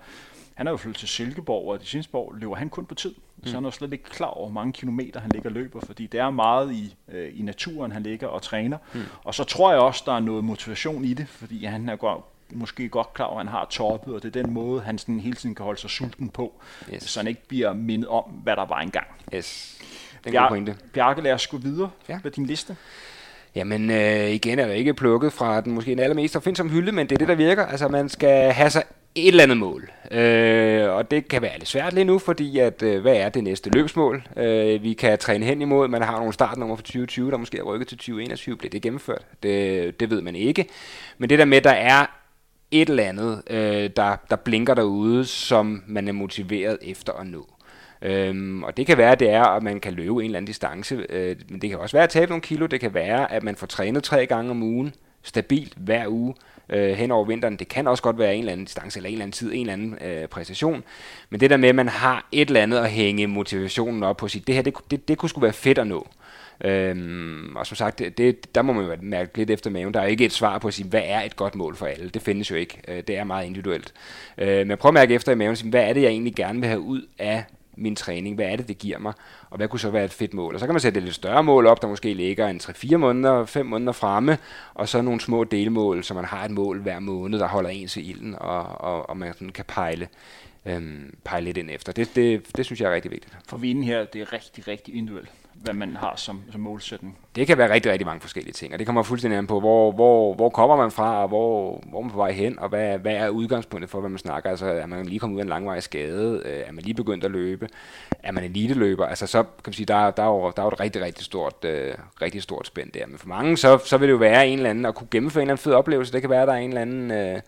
Han er jo flyttet til Silkeborg, og i Silkeborg løber han kun på tid. Mm. Så han er jo slet ikke klar over, hvor mange kilometer han ligger og løber, fordi det er meget i, øh, i naturen, han ligger og træner. Mm. Og så tror jeg også, der er noget motivation i det, fordi han er godt, måske godt klar over, at han har toppet, og det er den måde, han sådan hele tiden kan holde sig sulten på, yes. så han ikke bliver mindet om, hvad der var engang. Yes. Den Bjar- pointe. Bjarke, lad os gå videre ja. med din liste. Jamen, øh, igen er det ikke plukket fra den måske den allermest opfindsomme hylde, men det er det, der virker. Altså, man skal have sig et eller andet mål. Øh, og det kan være lidt svært lige nu, fordi at, øh, hvad er det næste løbsmål? Øh, vi kan træne hen imod, man har nogle startnummer for 2020, der måske er rykket til 2021. Bliver det gennemført? Det, det ved man ikke. Men det der med, der er et eller andet, øh, der, der blinker derude, som man er motiveret efter at nå. Øhm, og det kan være, at det er, at man kan løbe en eller anden distance, øh, men det kan også være at tabe nogle kilo. Det kan være, at man får trænet tre gange om ugen, stabilt hver uge øh, hen over vinteren. Det kan også godt være en eller anden distance, eller en eller anden tid, en eller anden øh, præstation. Men det der med, at man har et eller andet at hænge motivationen op på sig, det her, det, det, det kunne sgu være fedt at nå. Øhm, og som sagt, det, det, der må man jo mærke lidt efter maven. Der er ikke et svar på at sige, hvad er et godt mål for alle. Det findes jo ikke. Øh, det er meget individuelt. Øh, men prøv at mærke efter i maven, sige, hvad er det, jeg egentlig gerne vil have ud af min træning? Hvad er det, det giver mig? Og hvad kunne så være et fedt mål? Og så kan man sætte et lidt større mål op, der måske ligger en 3-4 måneder, 5 måneder fremme, og så nogle små delmål, så man har et mål hver måned, der holder en til ilden, og, og, og man sådan kan pejle, øhm, pejle lidt ind efter. Det, det, det synes jeg er rigtig vigtigt. For vinen her, det er rigtig, rigtig individuelt hvad man har som, som målsætning? Det kan være rigtig, rigtig mange forskellige ting, og det kommer fuldstændig an på, hvor, hvor, hvor kommer man fra, og hvor, hvor man på vej hen, og hvad, hvad er udgangspunktet for, hvad man snakker. Altså, er man lige kommet ud af en langvarig skade? Øh, er man lige begyndt at løbe? Er man eliteløber? Altså, så kan man sige, der, der, er jo, der er jo et rigtig, rigtig stort, øh, rigtig stort spænd der. Men for mange, så, så vil det jo være en eller anden, at kunne gennemføre en eller anden fed oplevelse. Det kan være, at der er en eller anden... Øh,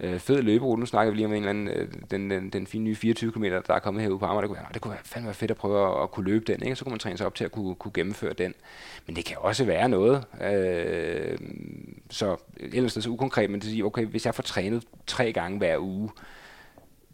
øh, fed løberute. Nu snakker vi lige om en eller anden, øh, den, den, den fine nye 24 km, der er kommet herude på Amager. Det kunne, være, det kunne være, fandme være fedt at prøve at, at kunne løbe den, ikke? så kunne man træne sig op til at kunne, kunne gennemføre den. Men det kan også være noget, øh, så ellers er det så ukonkret, men det siger, okay, hvis jeg får trænet tre gange hver uge,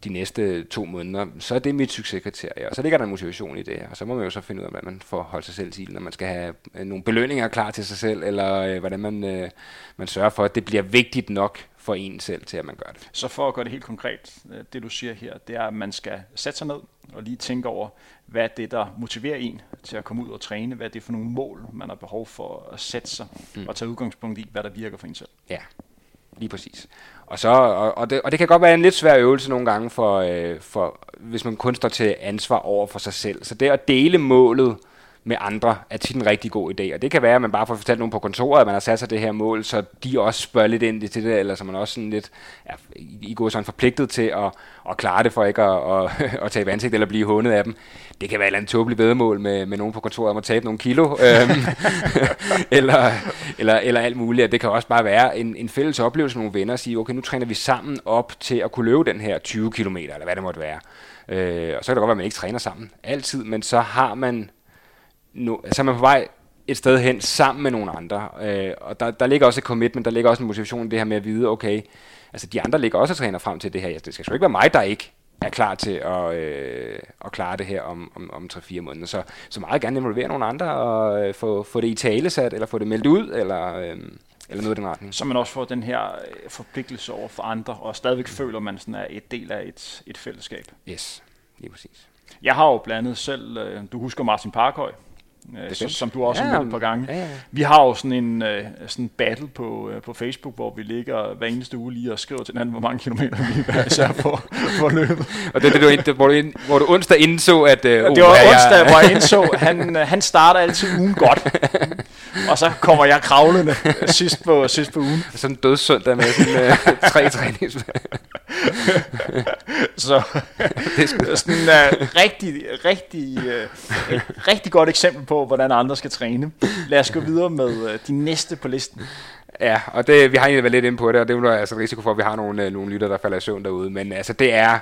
de næste to måneder, så er det mit succeskriterie, og så ligger der en motivation i det, og så må man jo så finde ud af, hvordan man får holdt sig selv til, når man skal have øh, nogle belønninger klar til sig selv, eller øh, hvordan man, øh, man sørger for, at det bliver vigtigt nok for en selv til, at man gør det. Så for at gøre det helt konkret, øh, det du siger her, det er, at man skal sætte sig ned og lige tænke over, hvad er det, der motiverer en til at komme ud og træne? Hvad er det for nogle mål, man har behov for at sætte sig mm. og tage udgangspunkt i, hvad der virker for en selv? Ja, lige præcis. Og, så, og, og, det, og det kan godt være en lidt svær øvelse nogle gange, for, øh, for, hvis man kun står til ansvar over for sig selv. Så det at dele målet med andre er tit en rigtig god idé. Og det kan være, at man bare får fortalt nogen på kontoret, at man har sat sig det her mål, så de også spørger lidt ind til det, eller så man også sådan lidt ja, i går sådan forpligtet til at, at klare det for ikke at, at, at tabe ansigt eller blive hundet af dem. Det kan være et eller andet tåbeligt vedmål med, med nogen på kontoret om at tabe nogle kilo, øhm, eller, eller, eller alt muligt. Det kan også bare være en, en fælles oplevelse med nogle venner at sige, okay, nu træner vi sammen op til at kunne løbe den her 20 km, eller hvad det måtte være. Øh, og så kan det godt være, at man ikke træner sammen altid, men så har man nu, så er man på vej et sted hen sammen med nogle andre. Øh, og der, der ligger også et commitment, der ligger også en motivation i det her med at vide, okay, altså de andre ligger også og træner frem til det her. Det skal jo ikke være mig, der ikke er klar til at, øh, at klare det her om, om, om 3-4 måneder. Så, så meget gerne involvere nogle andre og øh, få, få det i talesat, eller få det meldt ud, eller, øh, eller noget i den retning. Så man også får den her øh, forpligtelse over for andre, og stadigvæk føler, man sådan er et del af et, et fællesskab. Yes, lige præcis. Jeg har jo blandt andet selv, øh, du husker Martin Parkhøj, øh, som du også ja, har mødt et par gange. Ja, ja. Vi har jo sådan en øh, sådan battle på, øh, på Facebook, hvor vi ligger hver eneste uge lige og skriver til hinanden, hvor mange kilometer vi hver især på, på løbet. og det, det, du, hvor, du, ind, hvor du onsdag indså, at... Øh, det var uh, onsdag, jeg... hvor jeg indså, han, øh, han starter altid ugen godt. og så kommer jeg kravlende sidst på, sidst på ugen. Sådan en dødssøndag med sådan, øh, tre trænings... så det er sådan uh, rigtig, rigtig, uh, et rigtig godt eksempel på, hvordan andre skal træne. Lad os gå videre med uh, de næste på listen. Ja, og det, vi har egentlig været lidt inde på det, og det er jo altså risiko for, at vi har nogle, nogle lytter, der falder i søvn derude. Men altså, det er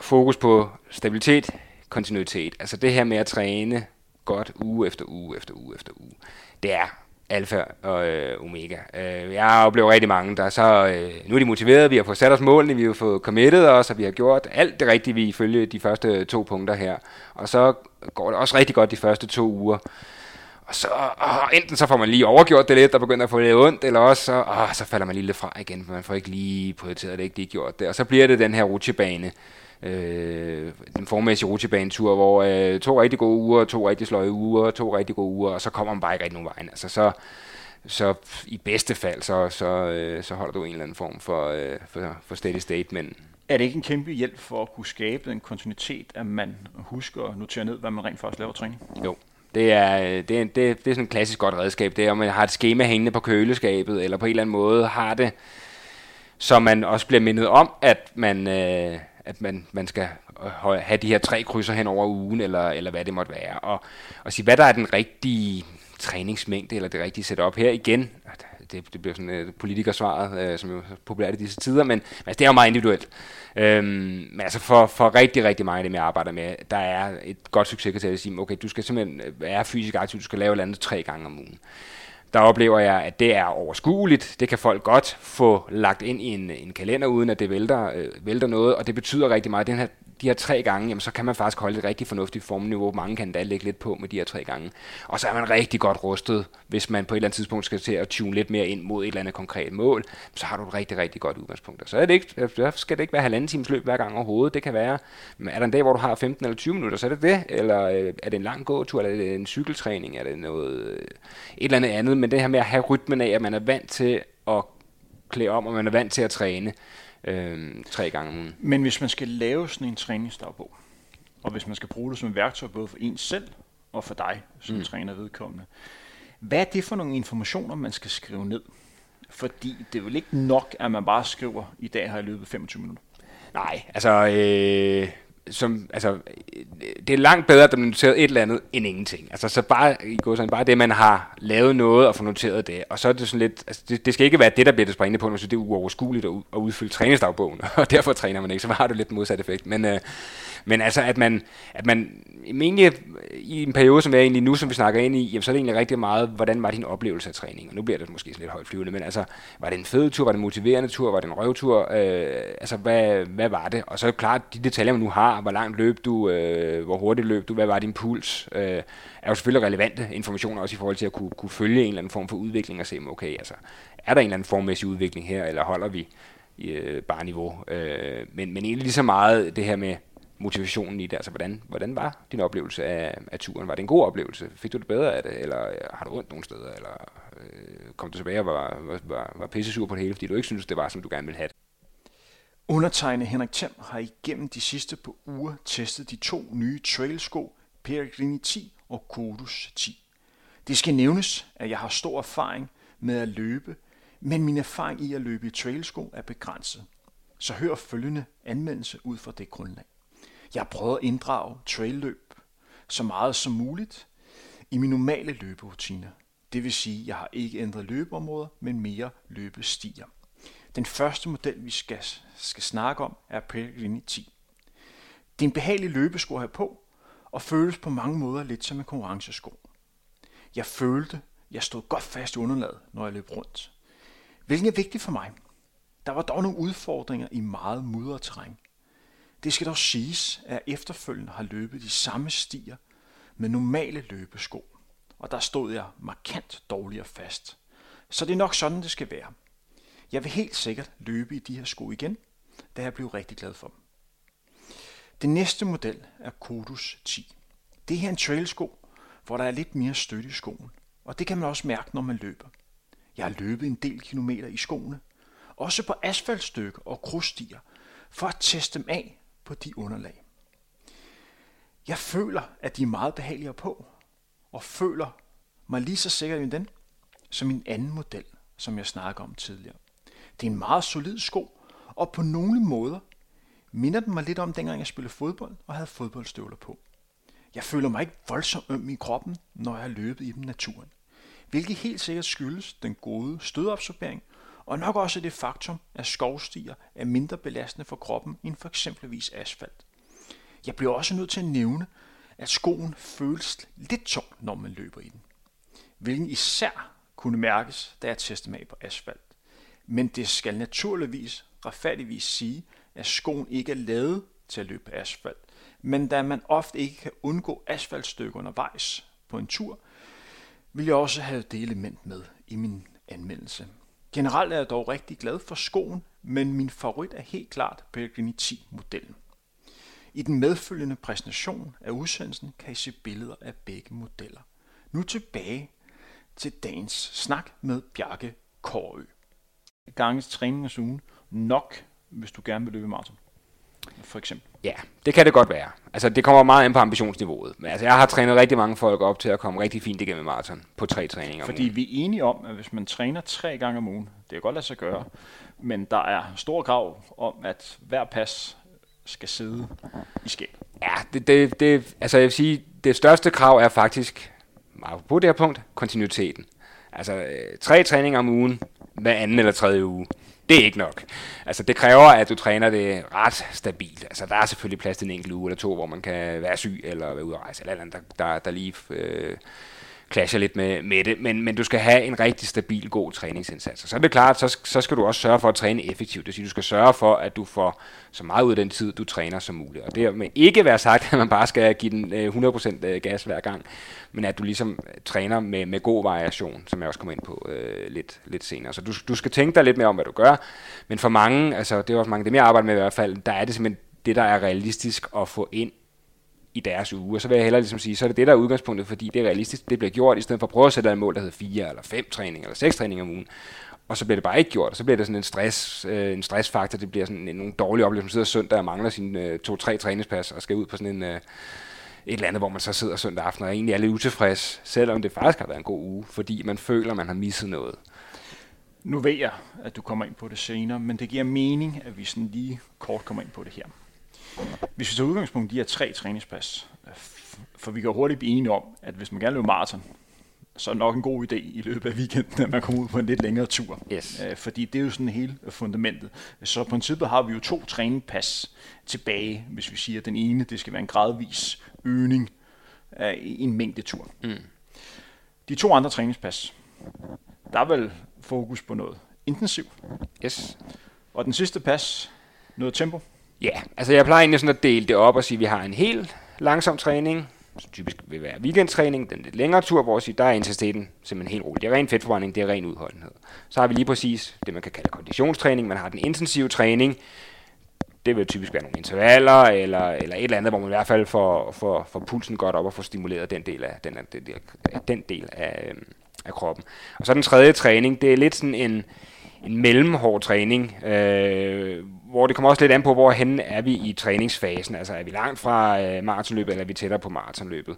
fokus på stabilitet, kontinuitet. Altså det her med at træne godt uge efter uge efter uge efter uge. Det er alfa og øh, omega. Øh, jeg har oplevet rigtig mange, der så, øh, nu er de motiveret, vi har fået sat os målene, vi har fået committed os, og vi har gjort alt det rigtige, vi ifølge de første to punkter her. Og så går det også rigtig godt de første to uger. Og så åh, enten så får man lige overgjort det lidt, og begynder at få lidt ondt, eller også så, åh, så falder man lige lidt fra igen, for man får ikke lige prioriteret det, ikke lige gjort det. Og så bliver det den her rutsjebane, øh, den formæssige rutsjebanetur, hvor øh, to rigtig gode uger, to rigtig sløje uger, to rigtig gode uger, og så kommer man bare ikke rigtig nogen vejen. Altså så, så i bedste fald, så, så, øh, så holder du en eller anden form for, øh, for, for steady state, men... Er det ikke en kæmpe hjælp for at kunne skabe den kontinuitet, at man husker at notere ned, hvad man rent faktisk laver træning? Jo, det er, det, er, det, det er sådan et klassisk godt redskab. Det er, om man har et schema hængende på køleskabet, eller på en eller anden måde har det, så man også bliver mindet om, at man, øh, at man, man skal øh, have de her tre krydser hen over ugen, eller, eller hvad det måtte være. Og, og sige, hvad der er den rigtige træningsmængde, eller det rigtige setup her igen. Det, det bliver sådan uh, politikersvaret, øh, som jo er populært i disse tider, men altså, det er jo meget individuelt. Øhm, men altså for, for rigtig, rigtig mange af dem, jeg arbejder med, der er et godt succeskriterie at sige, okay, du skal simpelthen være fysisk aktiv, du skal lave andet tre gange om ugen der oplever jeg, at det er overskueligt. Det kan folk godt få lagt ind i en, en kalender, uden at det vælter, øh, vælter noget, og det betyder rigtig meget. Den her de her tre gange, jamen, så kan man faktisk holde et rigtig fornuftigt formniveau. Mange kan da lægge lidt på med de her tre gange. Og så er man rigtig godt rustet, hvis man på et eller andet tidspunkt skal til at tune lidt mere ind mod et eller andet konkret mål. Så har du et rigtig, rigtig godt udgangspunkt. Så er det ikke, så skal det ikke være halvanden times løb hver gang overhovedet. Det kan være, er der en dag, hvor du har 15 eller 20 minutter, så er det det. Eller øh, er det en lang gåtur, eller er det en cykeltræning, er det noget, øh, et eller andet andet. Men det her med at have rytmen af, at man er vant til at klæde om, og man er vant til at træne øh, tre gange om ugen. Men hvis man skal lave sådan en træningsdagbog, og hvis man skal bruge det som et værktøj både for en selv og for dig som mm. træner vedkommende, hvad er det for nogle informationer, man skal skrive ned? Fordi det er vel ikke nok, at man bare skriver, i dag har jeg løbet 25 minutter. Nej, altså øh, som, altså, det er langt bedre, at man noteret et eller andet, end ingenting. Altså, så bare, i går sådan, bare det, man har lavet noget og få noteret det. Og så er det sådan lidt, altså, det, det skal ikke være det, der bliver det springende på, når det er uoverskueligt at, at udfylde træningsdagbogen, og derfor træner man ikke, så har du lidt modsat effekt. Men, øh, men altså, at man, at man egentlig i en periode, som er egentlig nu, som vi snakker ind i, jamen, så er det egentlig rigtig meget, hvordan var din oplevelse af træning? Og nu bliver det måske lidt højt flyvende, men altså, var det en fed tur, var det en motiverende tur, var det en røvtur? Øh, altså, hvad, hvad var det? Og så er det klart, de detaljer, man nu har, hvor langt løb du, øh, hvor hurtigt løb du, hvad var din puls, øh, er jo selvfølgelig relevante informationer også i forhold til at kunne, kunne følge en eller anden form for udvikling og se, okay, altså, er der en eller anden formmæssig udvikling her, eller holder vi øh, bare niveau? Øh, men, men egentlig lige så meget det her med, motivationen i det? Altså, hvordan, hvordan var din oplevelse af, af turen? Var det en god oplevelse? Fik du det bedre af det? Eller øh, har du ondt nogle steder? Eller øh, kom du tilbage og var, var, var, var pissesur på det hele, fordi du ikke synes det var, som du gerne ville have det? Undertegnet Henrik Thiem har igennem de sidste par uger testet de to nye trailsko, Peregrini 10 og Kodus 10. Det skal nævnes, at jeg har stor erfaring med at løbe, men min erfaring i at løbe i trailsko er begrænset. Så hør følgende anmeldelse ud fra det grundlag. Jeg prøver at inddrage trailløb så meget som muligt i min normale løberutiner. Det vil sige, at jeg har ikke ændret løbeområder, men mere løbestier. Den første model, vi skal, skal snakke om, er Pellegrini 10. Det er en behagelig løbesko at have på, og føles på mange måder lidt som en konkurrencesko. Jeg følte, jeg stod godt fast i underlaget, når jeg løb rundt. Hvilken er vigtigt for mig. Der var dog nogle udfordringer i meget mudret terræn. Det skal dog siges, at jeg efterfølgende har løbet de samme stier med normale løbesko, og der stod jeg markant dårligere fast. Så det er nok sådan, det skal være. Jeg vil helt sikkert løbe i de her sko igen, da jeg blev rigtig glad for dem. Den næste model er Kodus 10. Det her er en trailsko, hvor der er lidt mere støtte i skoen, og det kan man også mærke, når man løber. Jeg har løbet en del kilometer i skoene, også på asfaltstykker og krusstier, for at teste dem af på de underlag. Jeg føler, at de er meget behageligere på, og føler mig lige så sikker i den, som min anden model, som jeg snakkede om tidligere. Det er en meget solid sko, og på nogle måder minder den mig lidt om, dengang jeg spillede fodbold og havde fodboldstøvler på. Jeg føler mig ikke voldsomt øm i kroppen, når jeg har løbet i den naturen. Hvilket helt sikkert skyldes den gode stødabsorbering, og nok også det faktum, at skovstier er mindre belastende for kroppen end for eksempelvis asfalt. Jeg bliver også nødt til at nævne, at skoen føles lidt tung, når man løber i den. Hvilken især kunne mærkes, da jeg testede mig på asfalt. Men det skal naturligvis retfærdigvis sige, at skoen ikke er lavet til at løbe på asfalt. Men da man ofte ikke kan undgå asfaltstykker undervejs på en tur, vil jeg også have det element med i min anmeldelse. Generelt er jeg dog rigtig glad for skoen, men min favorit er helt klart Pellegrini 10-modellen. I den medfølgende præsentation af udsendelsen kan I se billeder af begge modeller. Nu tilbage til dagens snak med Bjarke Kårø. Ganges træning ugen nok, hvis du gerne vil løbe maraton for eksempel? Ja, det kan det godt være. Altså, det kommer meget ind på ambitionsniveauet. Men altså, jeg har trænet rigtig mange folk op til at komme rigtig fint igennem maraton på tre træninger Fordi vi er enige om, at hvis man træner tre gange om ugen, det kan godt lade sig gøre, men der er stor krav om, at hver pas skal sidde i skab. Ja, det, det, det, altså jeg vil sige, det største krav er faktisk, på det her punkt, kontinuiteten. Altså øh, tre træninger om ugen, hver anden eller tredje uge det er ikke nok. Altså, det kræver, at du træner det ret stabilt. Altså, der er selvfølgelig plads til en enkelt uge eller to, hvor man kan være syg eller være ude at rejse, eller andet, der, der, der lige øh, clasher lidt med, med det, men, men du skal have en rigtig stabil, god træningsindsats. Og så er det klart, så, så skal du også sørge for at træne effektivt. Det vil sige, du skal sørge for, at du får så meget ud af den tid, du træner som muligt. Og det med ikke være sagt, at man bare skal give den øh, 100% øh, gas hver gang, men at du ligesom træner med, med god variation, som jeg også kommer ind på øh, lidt, lidt senere. Så du, du skal tænke dig lidt mere om, hvad du gør. Men for mange, altså det er også mange, dem jeg arbejder med i hvert fald, der er det simpelthen det, der er realistisk at få ind i deres uge. Og så vil jeg hellere ligesom sige, så er det det, der er udgangspunktet, fordi det er realistisk, det bliver gjort, i stedet for at prøve at sætte et mål, der hedder fire eller fem træninger, eller seks træninger om ugen. Og så bliver det bare ikke gjort, og så bliver det sådan en, stress, øh, en stressfaktor, det bliver sådan en, nogle dårlige oplevelser, man sidder søndag og mangler sine øh, to-tre træningspas, og skal ud på sådan en, øh, et eller andet, hvor man så sidder søndag aften og egentlig er lidt utilfreds, selvom det faktisk har været en god uge, fordi man føler, man har misset noget. Nu ved jeg, at du kommer ind på det senere, men det giver mening, at vi sådan lige kort kommer ind på det her. Hvis vi tager udgangspunkt i de her tre træningspas, for vi kan hurtigt blive enige om, at hvis man gerne vil løbe maraton, så er det nok en god idé i løbet af weekenden, at man kommer ud på en lidt længere tur. Yes. Øh, fordi det er jo sådan hele fundamentet. Så på princippet har vi jo to træningspas tilbage, hvis vi siger, at den ene det skal være en gradvis øgning af en mængde tur. Mm. De to andre træningspas, der er vel fokus på noget intensiv. Yes. Og den sidste pas, noget tempo. Ja, altså jeg plejer egentlig sådan at dele det op og sige, at vi har en helt langsom træning, som typisk vil være weekendtræning, den lidt længere tur, hvor der er intensiteten simpelthen helt roligt. Det er ren fedtforbrænding, det er ren udholdenhed. Så har vi lige præcis det, man kan kalde konditionstræning. Man har den intensive træning, det vil typisk være nogle intervaller, eller, eller et eller andet, hvor man i hvert fald får, får, får pulsen godt op og får stimuleret den del af, den, den den del af, øhm, af kroppen. Og så den tredje træning, det er lidt sådan en, en mellemhård træning, øh, hvor det kommer også lidt an på, hvor hen er vi i træningsfasen. Altså er vi langt fra øh, maratonløbet, eller er vi tættere på maratonløbet.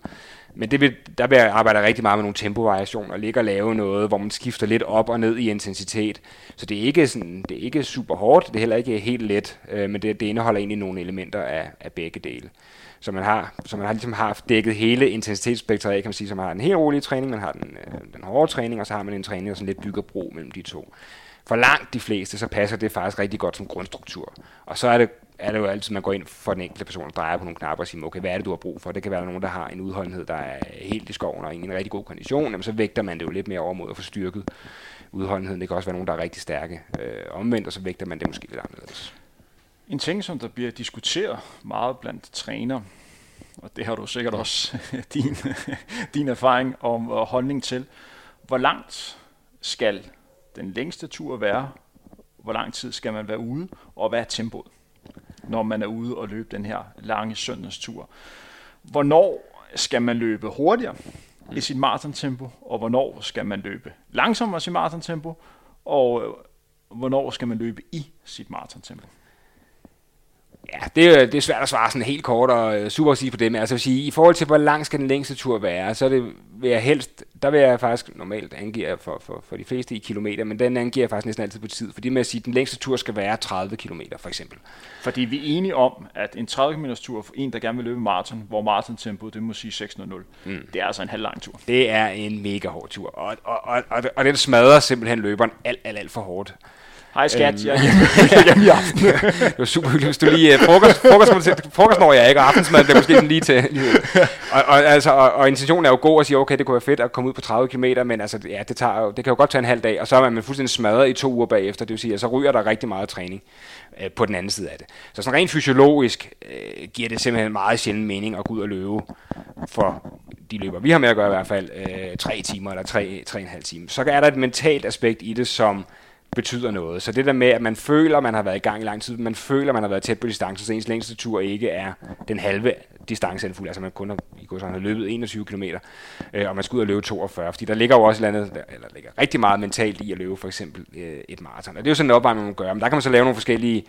Men det vil, der vil jeg arbejde rigtig meget med nogle tempovariationer, ligge og lave noget, hvor man skifter lidt op og ned i intensitet. Så det er ikke, sådan, det er ikke super hårdt, det er heller ikke helt let, øh, men det, det indeholder egentlig nogle elementer af, af begge dele. Så man har, så man har ligesom haft dækket hele intensitetsspektret af, kan man sige, så man har den helt rolige træning, man har den, øh, den hårde træning, og så har man en træning, der sådan lidt bygger bro mellem de to. For langt de fleste, så passer det faktisk rigtig godt som grundstruktur. Og så er det, er det jo altid, man går ind for den enkelte person og drejer på nogle knapper og siger, okay, hvad er det, du har brug for? Det kan være nogen, der har en udholdenhed, der er helt i skoven og i en rigtig god kondition. Jamen, så vægter man det jo lidt mere over mod at få styrket udholdenheden. Det kan også være nogen, der er rigtig stærke. Øh, omvendt, og så vægter man det måske lidt anderledes. En ting, som der bliver diskuteret meget blandt trænere, og det har du sikkert også din, din erfaring om og holdning til, hvor langt skal den længste tur være? Hvor lang tid skal man være ude? Og hvad er tempoet, når man er ude og løbe den her lange søndagstur? Hvornår skal man løbe hurtigere i sit maratontempo, og hvornår skal man løbe langsommere i sit maratontempo, og øh, hvornår skal man løbe i sit maratontempo? Ja, det, er, det er svært at svare sådan helt kort og øh, super at sige på det, men altså sige, i forhold til, hvor lang skal den længste tur være, så det, vil jeg helst, der vil jeg faktisk normalt angive for, for, for de fleste i kilometer, men den angiver jeg faktisk næsten altid på tid, fordi med at sige, at den længste tur skal være 30 km for eksempel. Fordi vi er enige om, at en 30 km tur for en, der gerne vil løbe maraton, hvor maratontempoet, det må sige 6.00, mm. det er altså en halv lang tur. Det er en mega hård tur, og, og, og, og, og den smadrer simpelthen løberen alt, alt, alt for hårdt. Hej skat, øhm. jeg er hjemme i aften. det var super hyggeligt, hvis du lige... Uh, frokost, frokost, frokost når jeg ikke, og aftensmad bliver måske sådan lige til... og, og, altså, og, og, intentionen er jo god at sige, okay, det kunne være fedt at komme ud på 30 km, men altså, ja, det, tager jo, det kan jo godt tage en halv dag, og så er man fuldstændig smadret i to uger bagefter, det vil sige, at så ryger der rigtig meget træning uh, på den anden side af det. Så sådan rent fysiologisk uh, giver det simpelthen meget sjældent mening at gå ud og løbe for de løber, vi har med at gøre i hvert fald, uh, tre timer eller tre, tre og en halv time. Så er der et mentalt aspekt i det, som betyder noget. Så det der med, at man føler, at man har været i gang i lang tid, man føler, at man har været tæt på distance, så ens længste tur ikke er den halve distance fuld. Altså man kun har, i går, har løbet 21 km, øh, og man skal ud og løbe 42, fordi der ligger jo også et eller ligger rigtig meget mentalt i at løbe for eksempel øh, et maraton. Og det er jo sådan en opvejning, man må gøre. Men der kan man så lave nogle forskellige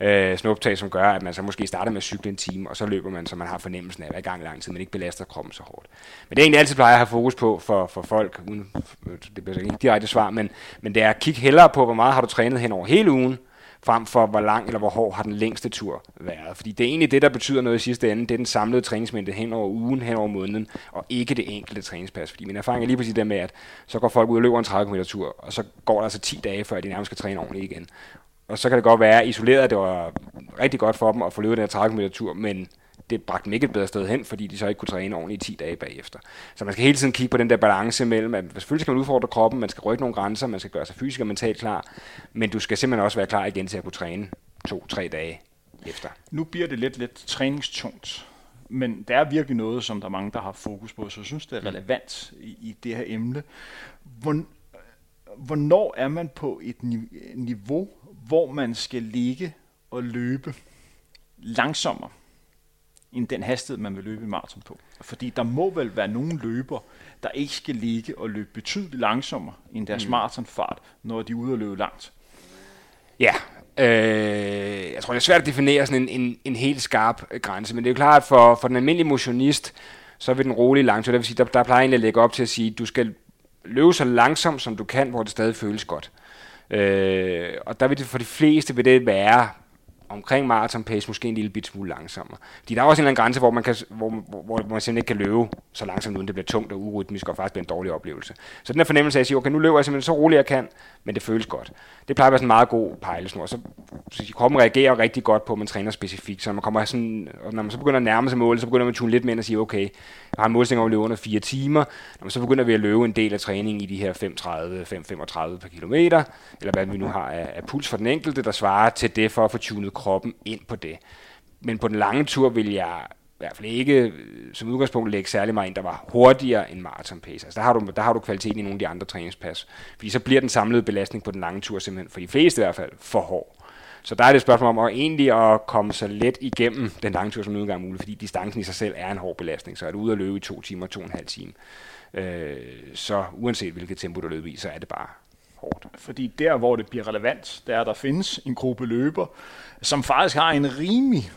øh, snuptag, som gør, at man så måske starter med at cykle en time, og så løber man, så man har fornemmelsen af at være i gang lang tid, men ikke belaster kroppen så hårdt. Men det er egentlig altid plejer at have fokus på for, for folk, uden, det bliver ikke direkte svar, men, men det er at kigge hellere på, hvor meget har du trænet hen over hele ugen, frem for hvor lang eller hvor hård har den længste tur været. Fordi det er egentlig det, der betyder noget i sidste ende. Det er den samlede træningsmængde hen over ugen, hen over måneden, og ikke det enkelte træningspas. Fordi min erfaring er lige præcis det med, at så går folk ud og løber en 30 km tur, og så går der altså 10 dage, før de nærmest skal træne ordentligt igen. Og så kan det godt være isoleret, at det var rigtig godt for dem at få løbet den her 30 km tur, men det bragte dem ikke et bedre sted hen, fordi de så ikke kunne træne ordentligt i 10 dage bagefter. Så man skal hele tiden kigge på den der balance mellem, at selvfølgelig skal man udfordre kroppen, man skal rykke nogle grænser, man skal gøre sig fysisk og mentalt klar, men du skal simpelthen også være klar igen til at kunne træne to-tre dage efter. Nu bliver det lidt, lidt træningstungt, men det er virkelig noget, som der er mange, der har fokus på, så jeg synes, det er relevant i, i det her emne. Hvornår er man på et niveau, hvor man skal ligge og løbe langsommere end den hastighed, man vil løbe i maraton på. Fordi der må vel være nogle løber, der ikke skal ligge og løbe betydeligt langsommere end deres mm. maratonfart, når de er ude og løbe langt. Ja, øh, jeg tror, det er svært at definere sådan en, en, en helt skarp øh, grænse, men det er jo klart, at for, for den almindelige motionist, så vil den rolige langtur, det vil sige, der, der plejer egentlig at lægge op til at sige, at du skal løbe så langsomt, som du kan, hvor det stadig føles godt. Øh, og der vil det for de fleste vil det være omkring maraton pace måske en lille bit smule langsommere. Fordi der er også en eller anden grænse, hvor man, kan, hvor, hvor, hvor man simpelthen ikke kan løbe så langsomt, uden det bliver tungt og urytmisk og faktisk bliver en dårlig oplevelse. Så den her fornemmelse af at sige, okay, nu løber jeg simpelthen så roligt jeg kan, men det føles godt. Det plejer at være sådan en meget god pejlesnor. Så, så kroppen reagerer rigtig godt på, at man træner specifikt. Så når man, kommer sådan, og når man så begynder at nærme sig målet, så begynder man at tune lidt mere og sige, okay, jeg har en målsætning om at løbe under 4 timer. Når man så begynder vi at løbe en del af træningen i de her 5.30-5.35 per kilometer, eller hvad vi nu har af, af puls for den enkelte, der svarer til det for at få tunet kroppen ind på det. Men på den lange tur vil jeg i hvert fald ikke øh, som udgangspunkt lægge særlig meget ind, der var hurtigere end maraton pace. Altså der har, du, der har du kvaliteten i nogle af de andre træningspas. Fordi så bliver den samlede belastning på den lange tur simpelthen, for de fleste i hvert fald, for hård. Så der er det et spørgsmål om at egentlig at komme så let igennem den lange tur som nu engang muligt, fordi distancen i sig selv er en hård belastning. Så er du ude at løbe i to timer, to og en halv time. Øh, så uanset hvilket tempo du løber i, så er det bare hårdt. Fordi der, hvor det bliver relevant, der er, der findes en gruppe løber, som faktisk har en rimelig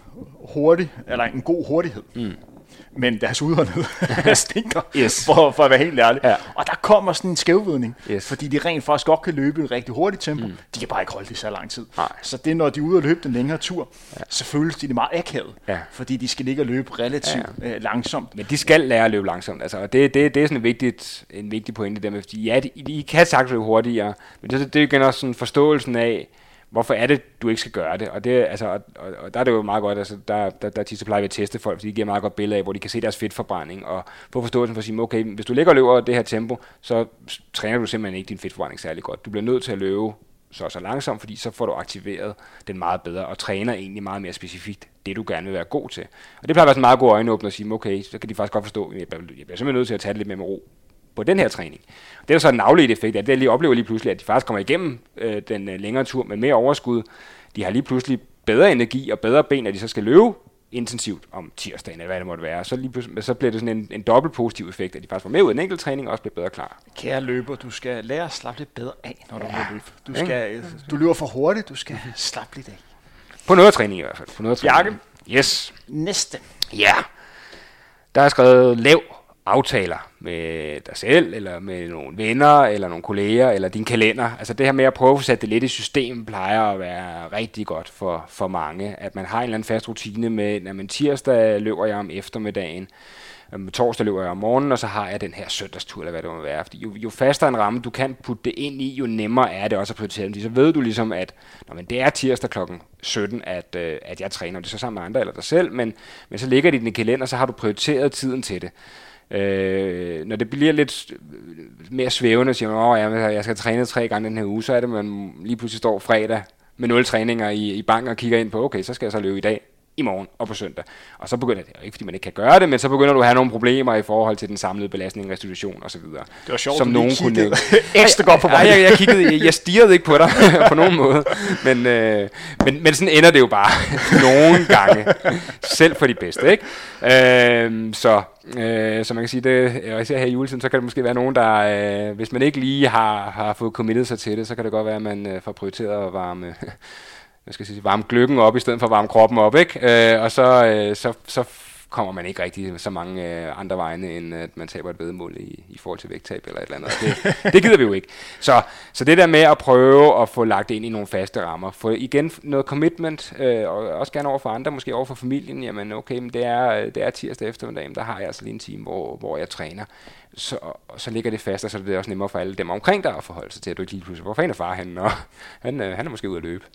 hurtig, eller en god hurtighed. Mm men deres udholdenhed stinker, yes. for, for at være helt ærlig. Ja. Og der kommer sådan en skævvidning, yes. fordi de rent faktisk godt kan løbe i et rigtig hurtigt tempo. Mm. De kan bare ikke holde det så lang tid. Nej. Så det når de er ude og løbe den længere tur, ja. så føles de det meget akavet, ja. fordi de skal ligge og løbe relativt ja. øh, langsomt. Men de skal lære at løbe langsomt, altså, og det, det, det er sådan en, vigtigt, en vigtig pointe der med, fordi ja, de, de kan sagtens løbe hurtigere, men det, det er igen også sådan forståelsen af, hvorfor er det, du ikke skal gøre det? Og, det, altså, og, og der er det jo meget godt, altså, der, der, der tit så plejer vi at teste folk, fordi de giver meget godt billede af, hvor de kan se deres fedtforbrænding, og få forståelsen for at sige, okay, hvis du ligger og løber det her tempo, så træner du simpelthen ikke din fedtforbrænding særlig godt. Du bliver nødt til at løbe så så langsomt, fordi så får du aktiveret den meget bedre, og træner egentlig meget mere specifikt det, du gerne vil være god til. Og det plejer at være sådan en meget god øjenåbner at sige, okay, så kan de faktisk godt forstå, at jeg bliver simpelthen nødt til at tage det lidt mere med ro på den her træning. Det er så en afledt effekt, at det lige oplever lige pludselig, at de faktisk kommer igennem øh, den øh, længere tur med mere overskud. De har lige pludselig bedre energi og bedre ben, at de så skal løbe intensivt om tirsdagen, eller hvad det måtte være. Så, lige så bliver det sådan en, en dobbelt positiv effekt, at de faktisk får med ud af en enkelt træning og også bliver bedre klar. Kære løber, du skal lære at slappe lidt bedre af, når du ja. løber. Du, skal, du løber for hurtigt, du skal slappe lidt af. På noget træning i hvert fald. På noget træning. Jakke. Yes. Næste. Ja. Der er skrevet lav aftaler med dig selv, eller med nogle venner, eller nogle kolleger, eller din kalender. Altså det her med at prøve at sætte det lidt i system, plejer at være rigtig godt for, for mange. At man har en eller anden fast rutine med, at man tirsdag løber jeg om eftermiddagen, um, torsdag løber jeg om morgenen, og så har jeg den her søndagstur, eller hvad det må være. Fordi jo, jo fastere en ramme, du kan putte det ind i, jo nemmere er det også at prioritere dem. Så ved du ligesom, at når man, det er tirsdag klokken 17, at, øh, at jeg træner, det er så sammen med andre eller dig selv, men, men så ligger det i din kalender, så har du prioriteret tiden til det. Øh, når det bliver lidt mere svævende, siger man, at jeg skal træne tre gange den her uge, så er det, at man lige pludselig står fredag med nul træninger i, i banken og kigger ind på, okay, så skal jeg så løbe i dag i morgen og på søndag. Og så begynder det, ikke fordi man ikke kan gøre det, men så begynder du at have nogle problemer i forhold til den samlede belastning, restitution osv. Det var sjovt, som nogen kunne ekstra godt på mig. Jeg, jeg, kiggede, jeg, jeg stirrede ikke på dig på nogen måde, men, øh, men, men sådan ender det jo bare nogle gange, selv for de bedste. Ikke? Øh, så, øh, så man kan sige, det, og især her i juletiden, så kan det måske være nogen, der, øh, hvis man ikke lige har, har fået committet sig til det, så kan det godt være, at man øh, får prioriteret at varme jeg skal sige, varme gløggen op, i stedet for at varme kroppen op, ikke? Øh, og så, øh, så, så kommer man ikke rigtig så mange øh, andre vegne, end at man taber et vedmål i, i forhold til vægttab eller et eller andet. Det, det gider vi jo ikke. Så, så det der med at prøve at få lagt ind i nogle faste rammer, få igen noget commitment, øh, og også gerne over for andre, måske over for familien, jamen okay, men det er, det er tirsdag eftermiddag, der har jeg altså lige en time, hvor, hvor jeg træner. Så, så ligger det fast, og så er det også nemmere for alle dem omkring dig at forholde sig til, at du ikke lige pludselig, hvor fanden er far henne, og han, øh, han er måske ude at løbe.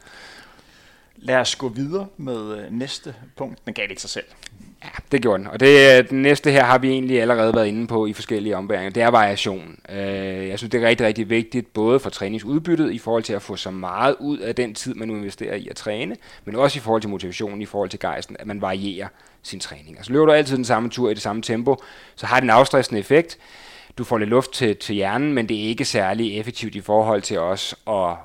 Lad os gå videre med øh, næste punkt. Den gav lidt sig selv. Ja, det gjorde den. Og det, øh, den næste her har vi egentlig allerede været inde på i forskellige ombæringer. Det er variation. Øh, jeg synes, det er rigtig, rigtig vigtigt, både for træningsudbyttet, i forhold til at få så meget ud af den tid, man nu investerer i at træne, men også i forhold til motivationen, i forhold til gejsten, at man varierer sin træning. Altså løber du altid den samme tur i det samme tempo, så har det en afstressende effekt. Du får lidt luft til, til hjernen, men det er ikke særlig effektivt i forhold til os at,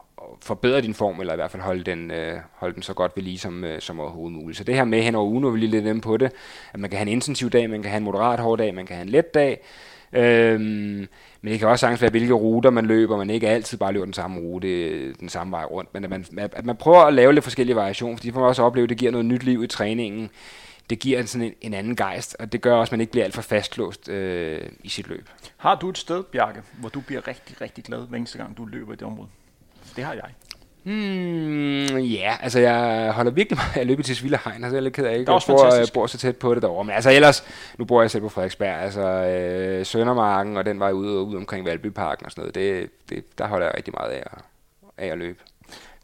forbedre din form, eller i hvert fald holde den, øh, holde den så godt ved lige som, øh, som overhovedet muligt. Så det her med hen over ugen, hvor vi lige lidt inde på det, at man kan have en intensiv dag, man kan have en moderat hård dag, man kan have en let dag, Øhm, men det kan også sagtens være, hvilke ruter man løber, man ikke altid bare løber den samme rute, den samme vej rundt, men at man, at man prøver at lave lidt forskellige variationer, fordi får man også opleve, at det giver noget nyt liv i træningen. Det giver sådan en, en anden gejst, og det gør også, at man ikke bliver alt for fastlåst øh, i sit løb. Har du et sted, Bjarke, hvor du bliver rigtig, rigtig glad hver eneste gang, du løber i det område? Det har jeg. Hmm, ja, altså jeg holder virkelig meget af at løbe til Svillehegn, altså jeg er lidt ked af ikke, jeg bor, jeg bor så tæt på det derovre. Men altså ellers, nu bor jeg selv på Frederiksberg, altså øh, Søndermarken og den vej ud, og ud omkring Valbyparken og sådan noget, det, det, der holder jeg rigtig meget af at, af at løbe.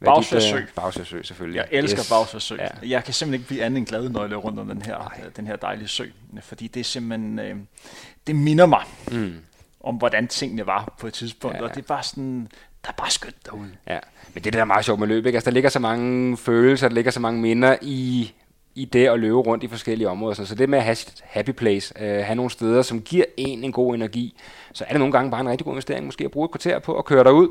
Bagsværsø. Bagsværsø, selvfølgelig. Jeg elsker yes. Bagsværsø. Ja. Jeg kan simpelthen ikke blive andet end glad, når jeg løber rundt om den her, den her dejlige sø. Fordi det er simpelthen, øh, det minder mig mm. om, hvordan tingene var på et tidspunkt. Ja, ja. Og det er bare sådan, der er bare skønt derude. Ja, men det der er meget sjovt med løb, ikke? Altså, der ligger så mange følelser, der ligger så mange minder i, i det at løbe rundt i forskellige områder. Så det med at have sit happy place, øh, have nogle steder, som giver en en god energi, så er det nogle gange bare en rigtig god investering, måske at bruge et kvarter på at køre derud,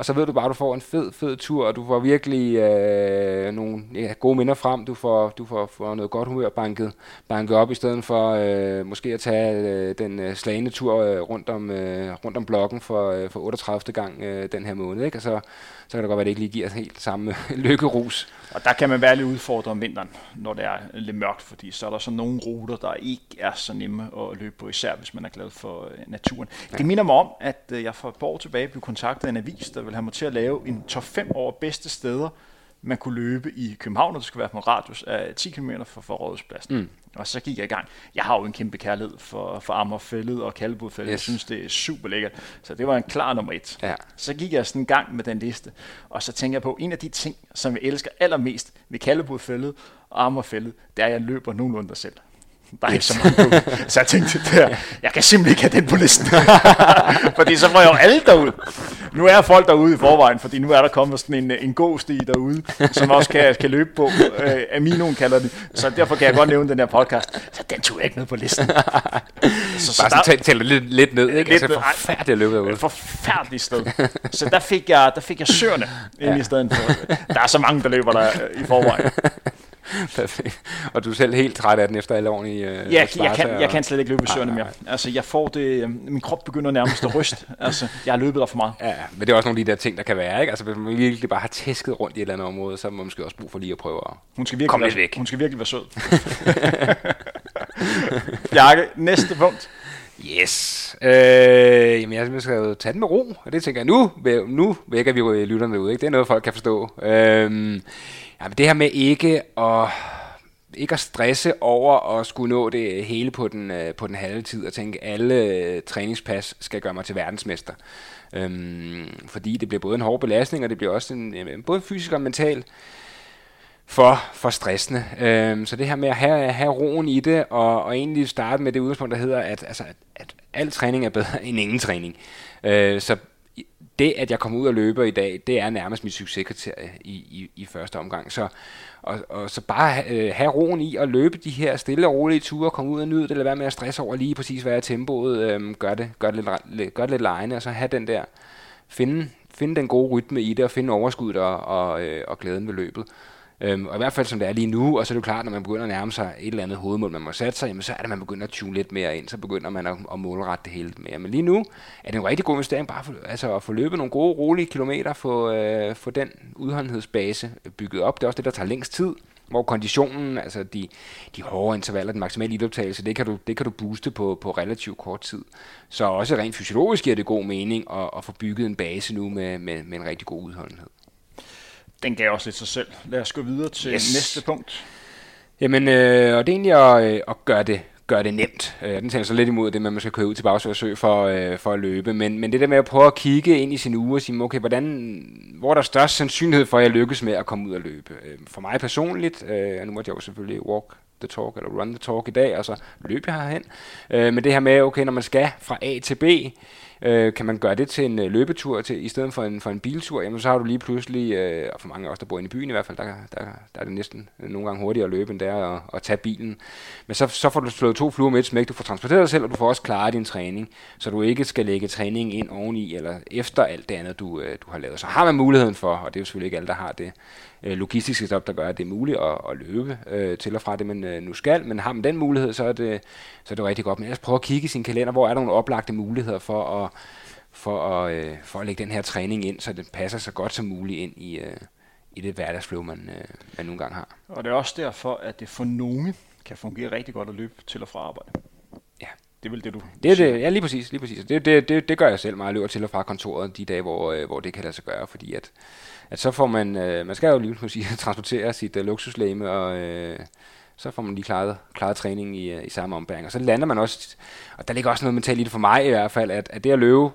og så ved du bare, at du får en fed, fed tur, og du får virkelig øh, nogle ja, gode minder frem. Du får, du får, får noget godt humør banket, banket op, i stedet for øh, måske at tage øh, den øh, slagende tur øh, rundt, om, øh, rundt om blokken for, øh, for 38. gang øh, den her måned. Ikke? Og så, så kan det godt være, at det ikke lige giver helt samme lykkerus. Og der kan man være lidt udfordret om vinteren, når det er lidt mørkt, fordi så er der så nogle ruter, der ikke er så nemme at løbe på, især hvis man er glad for øh, naturen. Ja. Det minder mig om, at øh, jeg for et par år tilbage blev kontaktet af en avis, der vil have mig til at lave en top 5 over bedste steder, man kunne løbe i København, og det skulle være på en radius af 10 km fra, fra Rådhuspladsen. Mm. Og så gik jeg i gang. Jeg har jo en kæmpe kærlighed for, for Ammerfældet og Kalbodfældet. Yes. Jeg synes, det er super lækkert. Så det var en klar nummer et. Ja. Så gik jeg sådan en gang med den liste. Og så tænker jeg på, en af de ting, som jeg elsker allermest ved Kalbodfældet og Ammerfældet, det er, at jeg løber nogenlunde selv. Der er ikke så mange Så jeg tænkte, der, jeg kan simpelthen ikke have den på listen. fordi så får jeg jo alle derud. Nu er folk derude i forvejen, fordi nu er der kommet sådan en, en god sti derude, som også kan, kan løbe på. Øh, Aminoen kalder det. Så derfor kan jeg godt nævne den her podcast. Så den tog jeg ikke med på listen. Så, så Bare der, tælle lidt, lidt ned, ikke? Lidt altså, forfærdeligt at løbe derude. Forfærdeligt sted. Så der fik jeg, der fik jeg søerne ind ja. i stedet for. Der er så mange, der løber der i forvejen. Perfekt. Og du er selv helt træt af den efter alle årene i øh, Ja, jeg kan, og... jeg kan slet ikke løbe i søerne mere. Altså, jeg får det, øh, min krop begynder nærmest at ryste. altså, jeg har løbet der for meget. Ja, men det er også nogle af de der ting, der kan være, ikke? Altså, hvis man virkelig bare har tæsket rundt i et eller andet område, så har man måske også brug for lige at prøve at hun skal virkelig komme lidt væk. Hun skal virkelig være sød. Bjarke, næste punkt. Yes. Øh, jamen, jeg skal tage den med ro, og det tænker jeg, nu, nu vækker vi jo lytterne ud, ikke? Det er noget, folk kan forstå. Øh, Ja, men det her med ikke at ikke at stresse over at skulle nå det hele på den, øh, på den halve tid og tænke, at alle øh, træningspas skal gøre mig til verdensmester. Øhm, fordi det bliver både en hård belastning, og det bliver også en, øh, både fysisk og mental for, for stressende. Øhm, så det her med at have, have roen i det, og, og egentlig starte med det udgangspunkt, der hedder, at, altså, at, at al træning er bedre end ingen træning. Øh, så det, at jeg kommer ud og løber i dag, det er nærmest mit succeskriterie i, i, i første omgang. Så, og, og så bare øh, have roen i at løbe de her stille og rolige ture, komme ud og nyde det, eller være med at stresse over lige præcis, hvad er tempoet, øh, gør, det, gør, det lidt, gør det lidt lejende, og så have den der, finde, finde den gode rytme i det, og finde overskuddet og, og, øh, og glæden ved løbet. Øhm, og i hvert fald som det er lige nu, og så er det jo klart, når man begynder at nærme sig et eller andet hovedmål, man må sætte sig, jamen, så er det, at man begynder at tune lidt mere ind, så begynder man at, at målrette det hele mere. Men lige nu er det en rigtig god investering bare for, altså at få løbet nogle gode, rolige kilometer, få, øh, få den udholdenhedsbase bygget op. Det er også det, der tager længst tid hvor konditionen, altså de, de hårde intervaller, den maksimale iltoptagelse, det kan du, det kan du booste på, på relativt kort tid. Så også rent fysiologisk giver det god mening at, at få bygget en base nu med, med, med en rigtig god udholdenhed den gav også lidt sig selv. Lad os gå videre til yes. næste punkt. Jamen, øh, og det er egentlig at, øh, at gøre det gøre det nemt. Øh, den tænker så lidt imod det med, at man skal køre ud til Sø for, øh, for at løbe. Men, men det der med at prøve at kigge ind i sin uge og sige, okay, hvordan, hvor er der størst sandsynlighed for, at jeg lykkes med at komme ud og løbe? Øh, for mig personligt, øh, nu måtte jeg jo selvfølgelig walk the talk, eller run the talk i dag, og så løbe jeg herhen. Øh, men det her med, okay, når man skal fra A til B, Øh, kan man gøre det til en øh, løbetur til, i stedet for en, for en biltur, jamen så har du lige pludselig, øh, og for mange af os, der bor inde i byen i hvert fald, der, der, der er det næsten øh, nogle gange hurtigere at løbe, end det er at, at tage bilen. Men så, så får du slået to fluer med et smæk, du får transporteret dig selv, og du får også klaret din træning, så du ikke skal lægge træning ind oveni, eller efter alt det andet, du, øh, du har lavet. Så har man muligheden for, og det er jo selvfølgelig ikke alle, der har det, øh, logistiske stop, der gør, at det er muligt at, at løbe øh, til og fra det, man øh, nu skal. Men har man den mulighed, så er det, så er det rigtig godt. Men ellers prøve at kigge i sin kalender, hvor er der nogle oplagte muligheder for at, for at, øh, for at lægge den her træning ind, så det passer så godt som muligt ind i, øh, i det hverdagsflow, man, øh, man nogle gange har. Og det er også derfor, at det for nogle kan fungere rigtig godt at løbe til og fra arbejde. Ja. Det er vel det, du det er det, Ja, lige præcis. Lige præcis. Det, det, det, det gør jeg selv meget. Jeg løber til og fra kontoret de dage, hvor, øh, hvor det kan lade sig gøre, fordi at at så får man, øh, man skal jo lige sige, transportere sit øh, luksuslæme, og øh, så får man lige klaret, klaret træningen i, øh, i samme ombæring. Og så lander man også, og der ligger også noget mentalt i det for mig i hvert fald, at, at det at løbe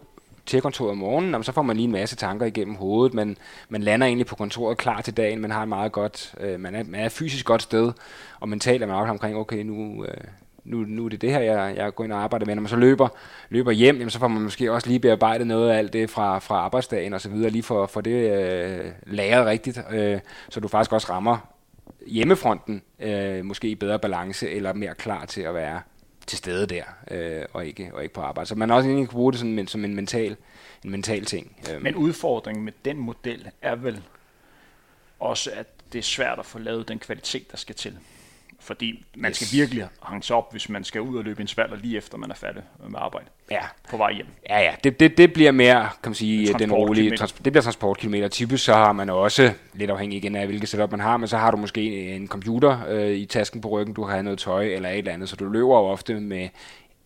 til kontoret om morgenen, jamen, så får man lige en masse tanker igennem hovedet, men man lander egentlig på kontoret klar til dagen, man har en meget godt, øh, man, er, man er fysisk godt sted, og mentalt er man også omkring, okay, nu, øh, nu, nu er det det her, jeg, jeg går ind og arbejder med. Når man så løber, løber hjem, jamen, så får man måske også lige bearbejdet noget af alt det fra, fra arbejdsdagen og så videre, lige for, for det øh, lagret rigtigt, øh, så du faktisk også rammer hjemmefronten øh, måske i bedre balance eller mere klar til at være til stede der, øh, og, ikke, og ikke på arbejde. Så man også egentlig kan bruge det sådan, som en mental, en mental ting. Øh. Men udfordringen med den model er vel også, at det er svært at få lavet den kvalitet, der skal til. Fordi man yes. skal virkelig hange op, hvis man skal ud og løbe en spalder lige efter man er færdig med arbejde. Ja. På vej hjem. Ja, ja. Det, det, det bliver mere, kan man sige, den rolige, trans, det bliver transportkilometer. Typisk så har man også, lidt afhængig igen af hvilket setup man har, men så har du måske en computer øh, i tasken på ryggen, du har noget tøj eller et eller andet, så du løber jo ofte med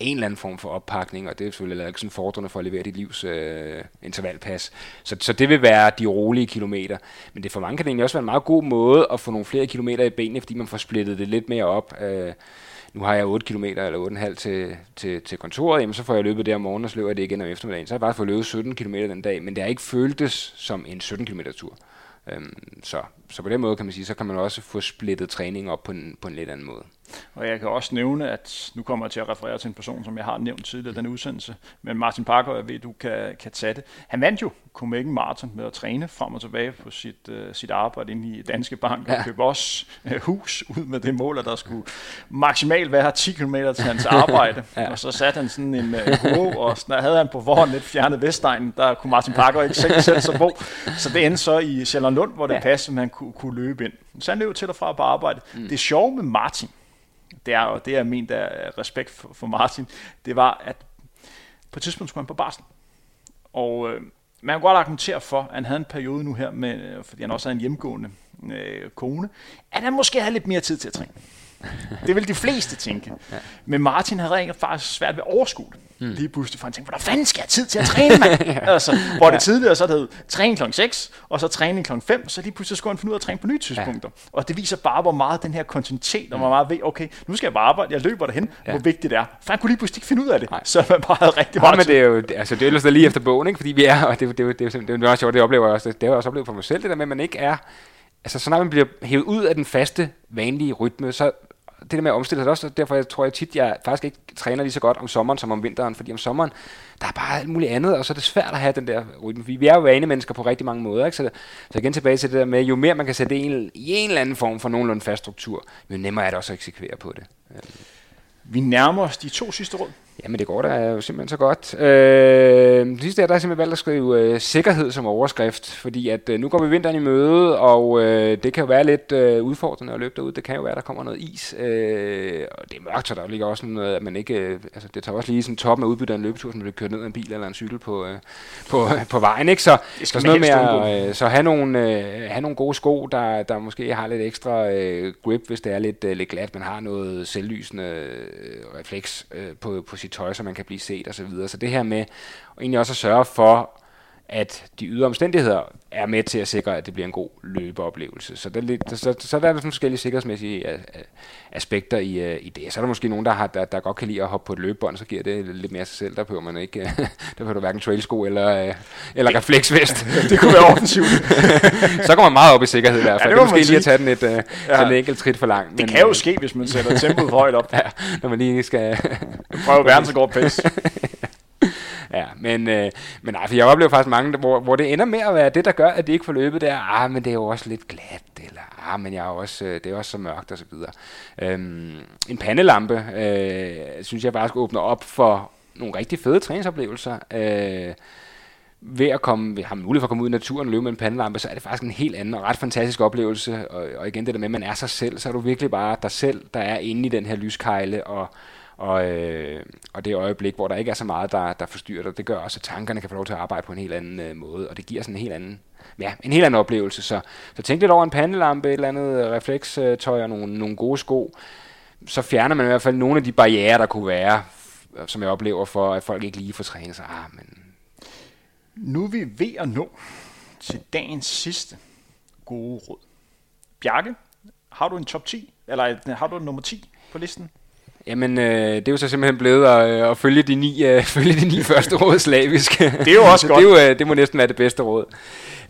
en eller anden form for oppakning, og det er selvfølgelig ikke sådan fordrende for at levere dit livs øh, intervalpas. Så, så det vil være de rolige kilometer. Men det for mange kan det egentlig også være en meget god måde at få nogle flere kilometer i benene, fordi man får splittet det lidt mere op. Øh, nu har jeg 8 km eller 8,5 til, til, til kontoret, jamen så får jeg løbet der om morgenen, og så løber jeg det igen om eftermiddagen. Så har jeg bare fået løbet 17 km den dag, men det har ikke føltes som en 17 km tur. Øhm, så, så på den måde kan man sige, så kan man også få splittet træning op på en, på en lidt anden måde. Og jeg kan også nævne, at nu kommer jeg til at referere til en person, som jeg har nævnt tidligere den udsendelse, men Martin Parker, jeg ved, du kan, kan tage det. Han vandt jo Copenhagen Marathon med at træne frem og tilbage på sit, uh, sit arbejde inde i Danske Bank, og ja. købe også uh, hus ud med det mål, at der skulle maksimalt være 10 km til hans arbejde. ja. Og så satte han sådan en uh, kurve, og sådan, havde han på forhånd lidt fjernet Vestegnen, der kunne Martin Parker ikke selv sætte sig på. Så det endte så i Sjælland hvor det ja. passede, at han kunne, kunne løbe ind. Så han løb til og fra på arbejde. Mm. Det sjove med Martin, det er, og det er min der respekt for, for Martin, det var, at på et tidspunkt skulle han på barsel. Og øh, man kan godt argumentere for, at han havde en periode nu her, med, fordi han også havde en hjemgående øh, kone, at han måske havde lidt mere tid til at træne. Det vil de fleste tænke. Men Martin havde rent faktisk svært ved at overskue det. Mm. Lige pludselig, for han tænkte, hvordan fanden skal jeg have tid til at træne, mand? ja. altså, hvor det tidligere så hed træning kl. 6, og så træning kl. 5, så lige pludselig skulle han finde ud af at træne på nye tidspunkter. Ja. Og det viser bare, hvor meget den her kontinuitet, og hvor meget ved, okay, nu skal jeg bare arbejde, jeg løber derhen, ja. hvor vigtigt det er. For han kunne lige pludselig ikke finde ud af det, Nej. så man bare havde rigtig meget ja, men det er jo, altså det er ellers lige efter bogen, ikke? fordi vi er, og det, det, det, det, det, det er jo også sjovt, det oplever jeg også, det har jeg også oplevet for mig selv, det der med, at man ikke er, altså så når man bliver hævet ud af den faste, vanlige rytme, så det der med at omstille sig også, derfor jeg tror jeg tit, jeg faktisk ikke træner lige så godt om sommeren som om vinteren, fordi om sommeren, der er bare alt muligt andet, og så er det svært at have den der rytme, Vi, vi er jo vanemennesker på rigtig mange måder, ikke? Så, så igen tilbage til det der med, jo mere man kan sætte en, i en eller anden form for nogenlunde fast struktur, jo nemmere er det også at eksekvere på det. Vi nærmer os de to sidste råd. Jamen det går da jo simpelthen så godt. Øh, det sidste er, der er simpelthen valgt at skrive øh, sikkerhed som overskrift, fordi at øh, nu går vi vinteren i møde, og øh, det kan jo være lidt øh, udfordrende at løbe derud. Det kan jo være, at der kommer noget is, øh, og det er mørkt, så der ligger også noget, at man ikke, øh, altså det tager også lige sådan toppen af udbyttet af en løbetur, som bliver kørt ned af en bil eller en cykel på, øh, på, øh, på vejen, ikke? Så, så noget med at, øh, så have nogle, øh, have nogle gode sko, der, der måske har lidt ekstra øh, grip, hvis det er lidt, øh, lidt glat. Man har noget selvlysende øh, refleks øh, på, på sit tøj, så man kan blive set osv. Så, videre. så det her med egentlig også at sørge for, at de ydre omstændigheder er med til at sikre, at det bliver en god løbeoplevelse. Så, der, så, så, der er der forskellige sikkerhedsmæssige aspekter i, i det. Så er der måske nogen, der, har, der, der godt kan lide at hoppe på et løbebånd, så giver det lidt mere sig selv. Der behøver man ikke, der behøver du hverken trailsko eller, eller refleksvest. det kunne være offensivt. så kommer man meget op i sikkerhed i hvert fald. Ja, det, det er måske lige at tage den et, ja. en enkelt trit for langt. Det men, kan jo ske, hvis man sætter tempoet højt op. ja, når man lige skal... Prøve verdensrekord pace. Ja, men, øh, men nej, for jeg oplever faktisk mange, hvor, hvor det ender med at være det, der gør, at det ikke får løbet, det er, ah, men det er jo også lidt glat, eller ah, men jeg er også, øh, det er også så mørkt, og så videre. Øhm, en pandelampe, øh, synes jeg bare skal åbne op for nogle rigtig fede træningsoplevelser. Øh, ved at komme, ved, har mulighed for at komme ud i naturen og løbe med en pandelampe, så er det faktisk en helt anden og ret fantastisk oplevelse. Og, og igen det der med, at man er sig selv, så er du virkelig bare dig selv, der er inde i den her lyskejle, og, og, øh, og det øjeblik, hvor der ikke er så meget, der, der forstyrrer dig, det gør også, at tankerne kan få lov til at arbejde på en helt anden øh, måde, og det giver sådan en helt anden, ja, en helt anden oplevelse. Så, så tænk lidt over en pandelampe, et eller andet øh, reflekstøj og nogle, nogle gode sko, så fjerner man i hvert fald nogle af de barriere, der kunne være, øh, som jeg oplever for, at folk ikke lige får trænet sig. Ah, men... Nu er vi ved at nå til dagens sidste gode råd. Bjarke, har du en top 10, eller øh, har du en nummer 10 på listen? Jamen, øh, det er jo så simpelthen blevet at, øh, at følge, de ni, øh, følge de ni første råd slavisk. Det er jo også godt. Det, er jo, øh, det må næsten være det bedste råd.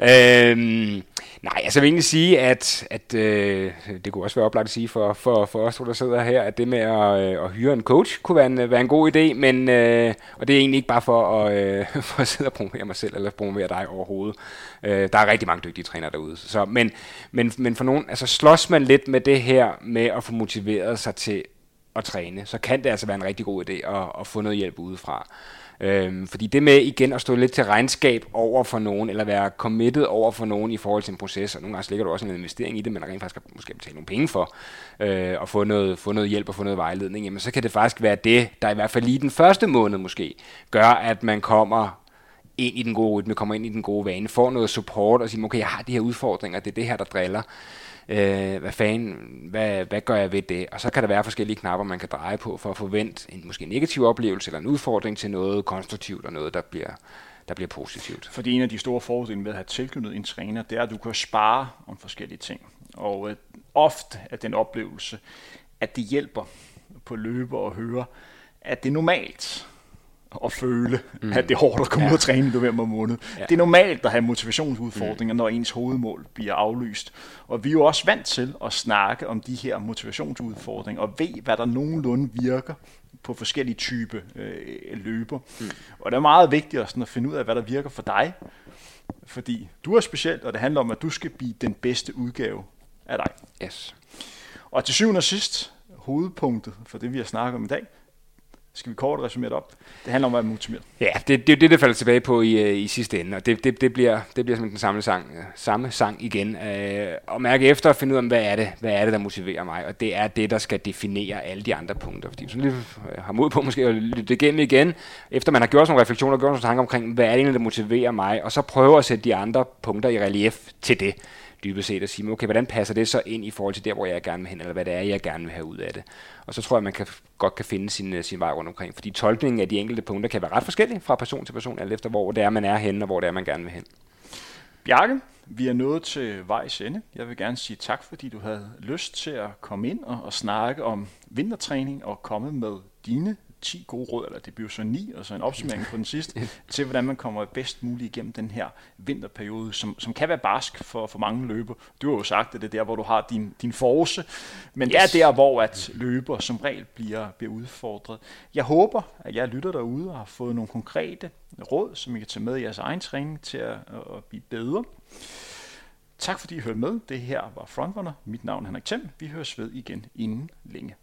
Øhm, nej, altså jeg vil egentlig sige, at, at øh, det kunne også være oplagt at sige for, for, for os, der sidder her, at det med at, øh, at hyre en coach kunne være en, være en god idé, men, øh, og det er egentlig ikke bare for at, øh, for at sidde og promovere mig selv, eller promovere dig overhovedet. Øh, der er rigtig mange dygtige trænere derude. Så, men, men, men for nogen, altså slås man lidt med det her med at få motiveret sig til at træne, så kan det altså være en rigtig god idé at, at få noget hjælp udefra. Øhm, fordi det med igen at stå lidt til regnskab over for nogen, eller være committed over for nogen i forhold til en proces, og nogle gange ligger du også en investering i det, men rent faktisk skal måske betale nogle penge for, øh, at få noget, få noget hjælp og få noget vejledning, jamen så kan det faktisk være det, der i hvert fald lige den første måned måske, gør, at man kommer ind i den gode rytme, kommer ind i den gode vane, får noget support og siger, okay, jeg har de her udfordringer, det er det her, der driller øh, hvad fanden, hvad, hvad gør jeg ved det? Og så kan der være forskellige knapper, man kan dreje på for at forvente en måske negativ oplevelse eller en udfordring til noget konstruktivt og noget, der bliver, der bliver positivt. Fordi en af de store fordele ved at have tilknyttet en træner, det er, at du kan spare om forskellige ting. Og øh, ofte er den oplevelse, at det hjælper på løber og høre, at det er normalt at føle, mm. at det er hårdt at komme ja. ud og træne i november måned. Ja. Det er normalt at have motivationsudfordringer, mm. når ens hovedmål bliver aflyst. Og vi er jo også vant til at snakke om de her motivationsudfordringer, og ved, hvad der nogenlunde virker på forskellige typer øh, løber. Mm. Og det er meget vigtigt sådan at finde ud af, hvad der virker for dig. Fordi du er specielt, og det handler om, at du skal blive den bedste udgave af dig. Yes. Og til syvende og sidst, hovedpunktet for det, vi har snakket om i dag, skal vi kort resumere det op? Det handler om at være motiveret. Ja, det, det er det, der falder tilbage på i, øh, i sidste ende, og det, det, det, bliver, det bliver simpelthen den samme sang, øh, samme sang igen. Øh, og mærke efter og finde ud af, hvad er, det, hvad er det, der motiverer mig, og det er det, der skal definere alle de andre punkter. Fordi hvis man lige øh, har mod på måske at lytte igennem igen, efter man har gjort sådan nogle refleksioner og gjort nogle tanker omkring, hvad er det der motiverer mig, og så prøve at sætte de andre punkter i relief til det dybest set at sige, okay, hvordan passer det så ind i forhold til der, hvor jeg gerne vil hen, eller hvad det er, jeg gerne vil have ud af det. Og så tror jeg, man kan, godt kan finde sin, øh, sin vej rundt omkring, fordi tolkningen af de enkelte punkter kan være ret forskellig fra person til person, alt efter hvor det er, man er henne, og hvor det er, man gerne vil hen. Bjarke, vi er nået til vejs ende. Jeg vil gerne sige tak, fordi du havde lyst til at komme ind og, og snakke om vintertræning og komme med dine 10 gode råd, eller det bliver så 9, og så en opsummering på den sidste, til hvordan man kommer bedst muligt igennem den her vinterperiode, som, som kan være barsk for, for mange løber. Du har jo sagt, at det er der, hvor du har din, din force, men yes. det er der, hvor at løber som regel bliver, bliver udfordret. Jeg håber, at jeg lytter derude og har fået nogle konkrete råd, som I kan tage med i jeres egen træning til at, at blive bedre. Tak fordi I hørte med. Det her var Frontrunner. Mit navn er Henrik Thiem. Vi høres ved igen inden længe.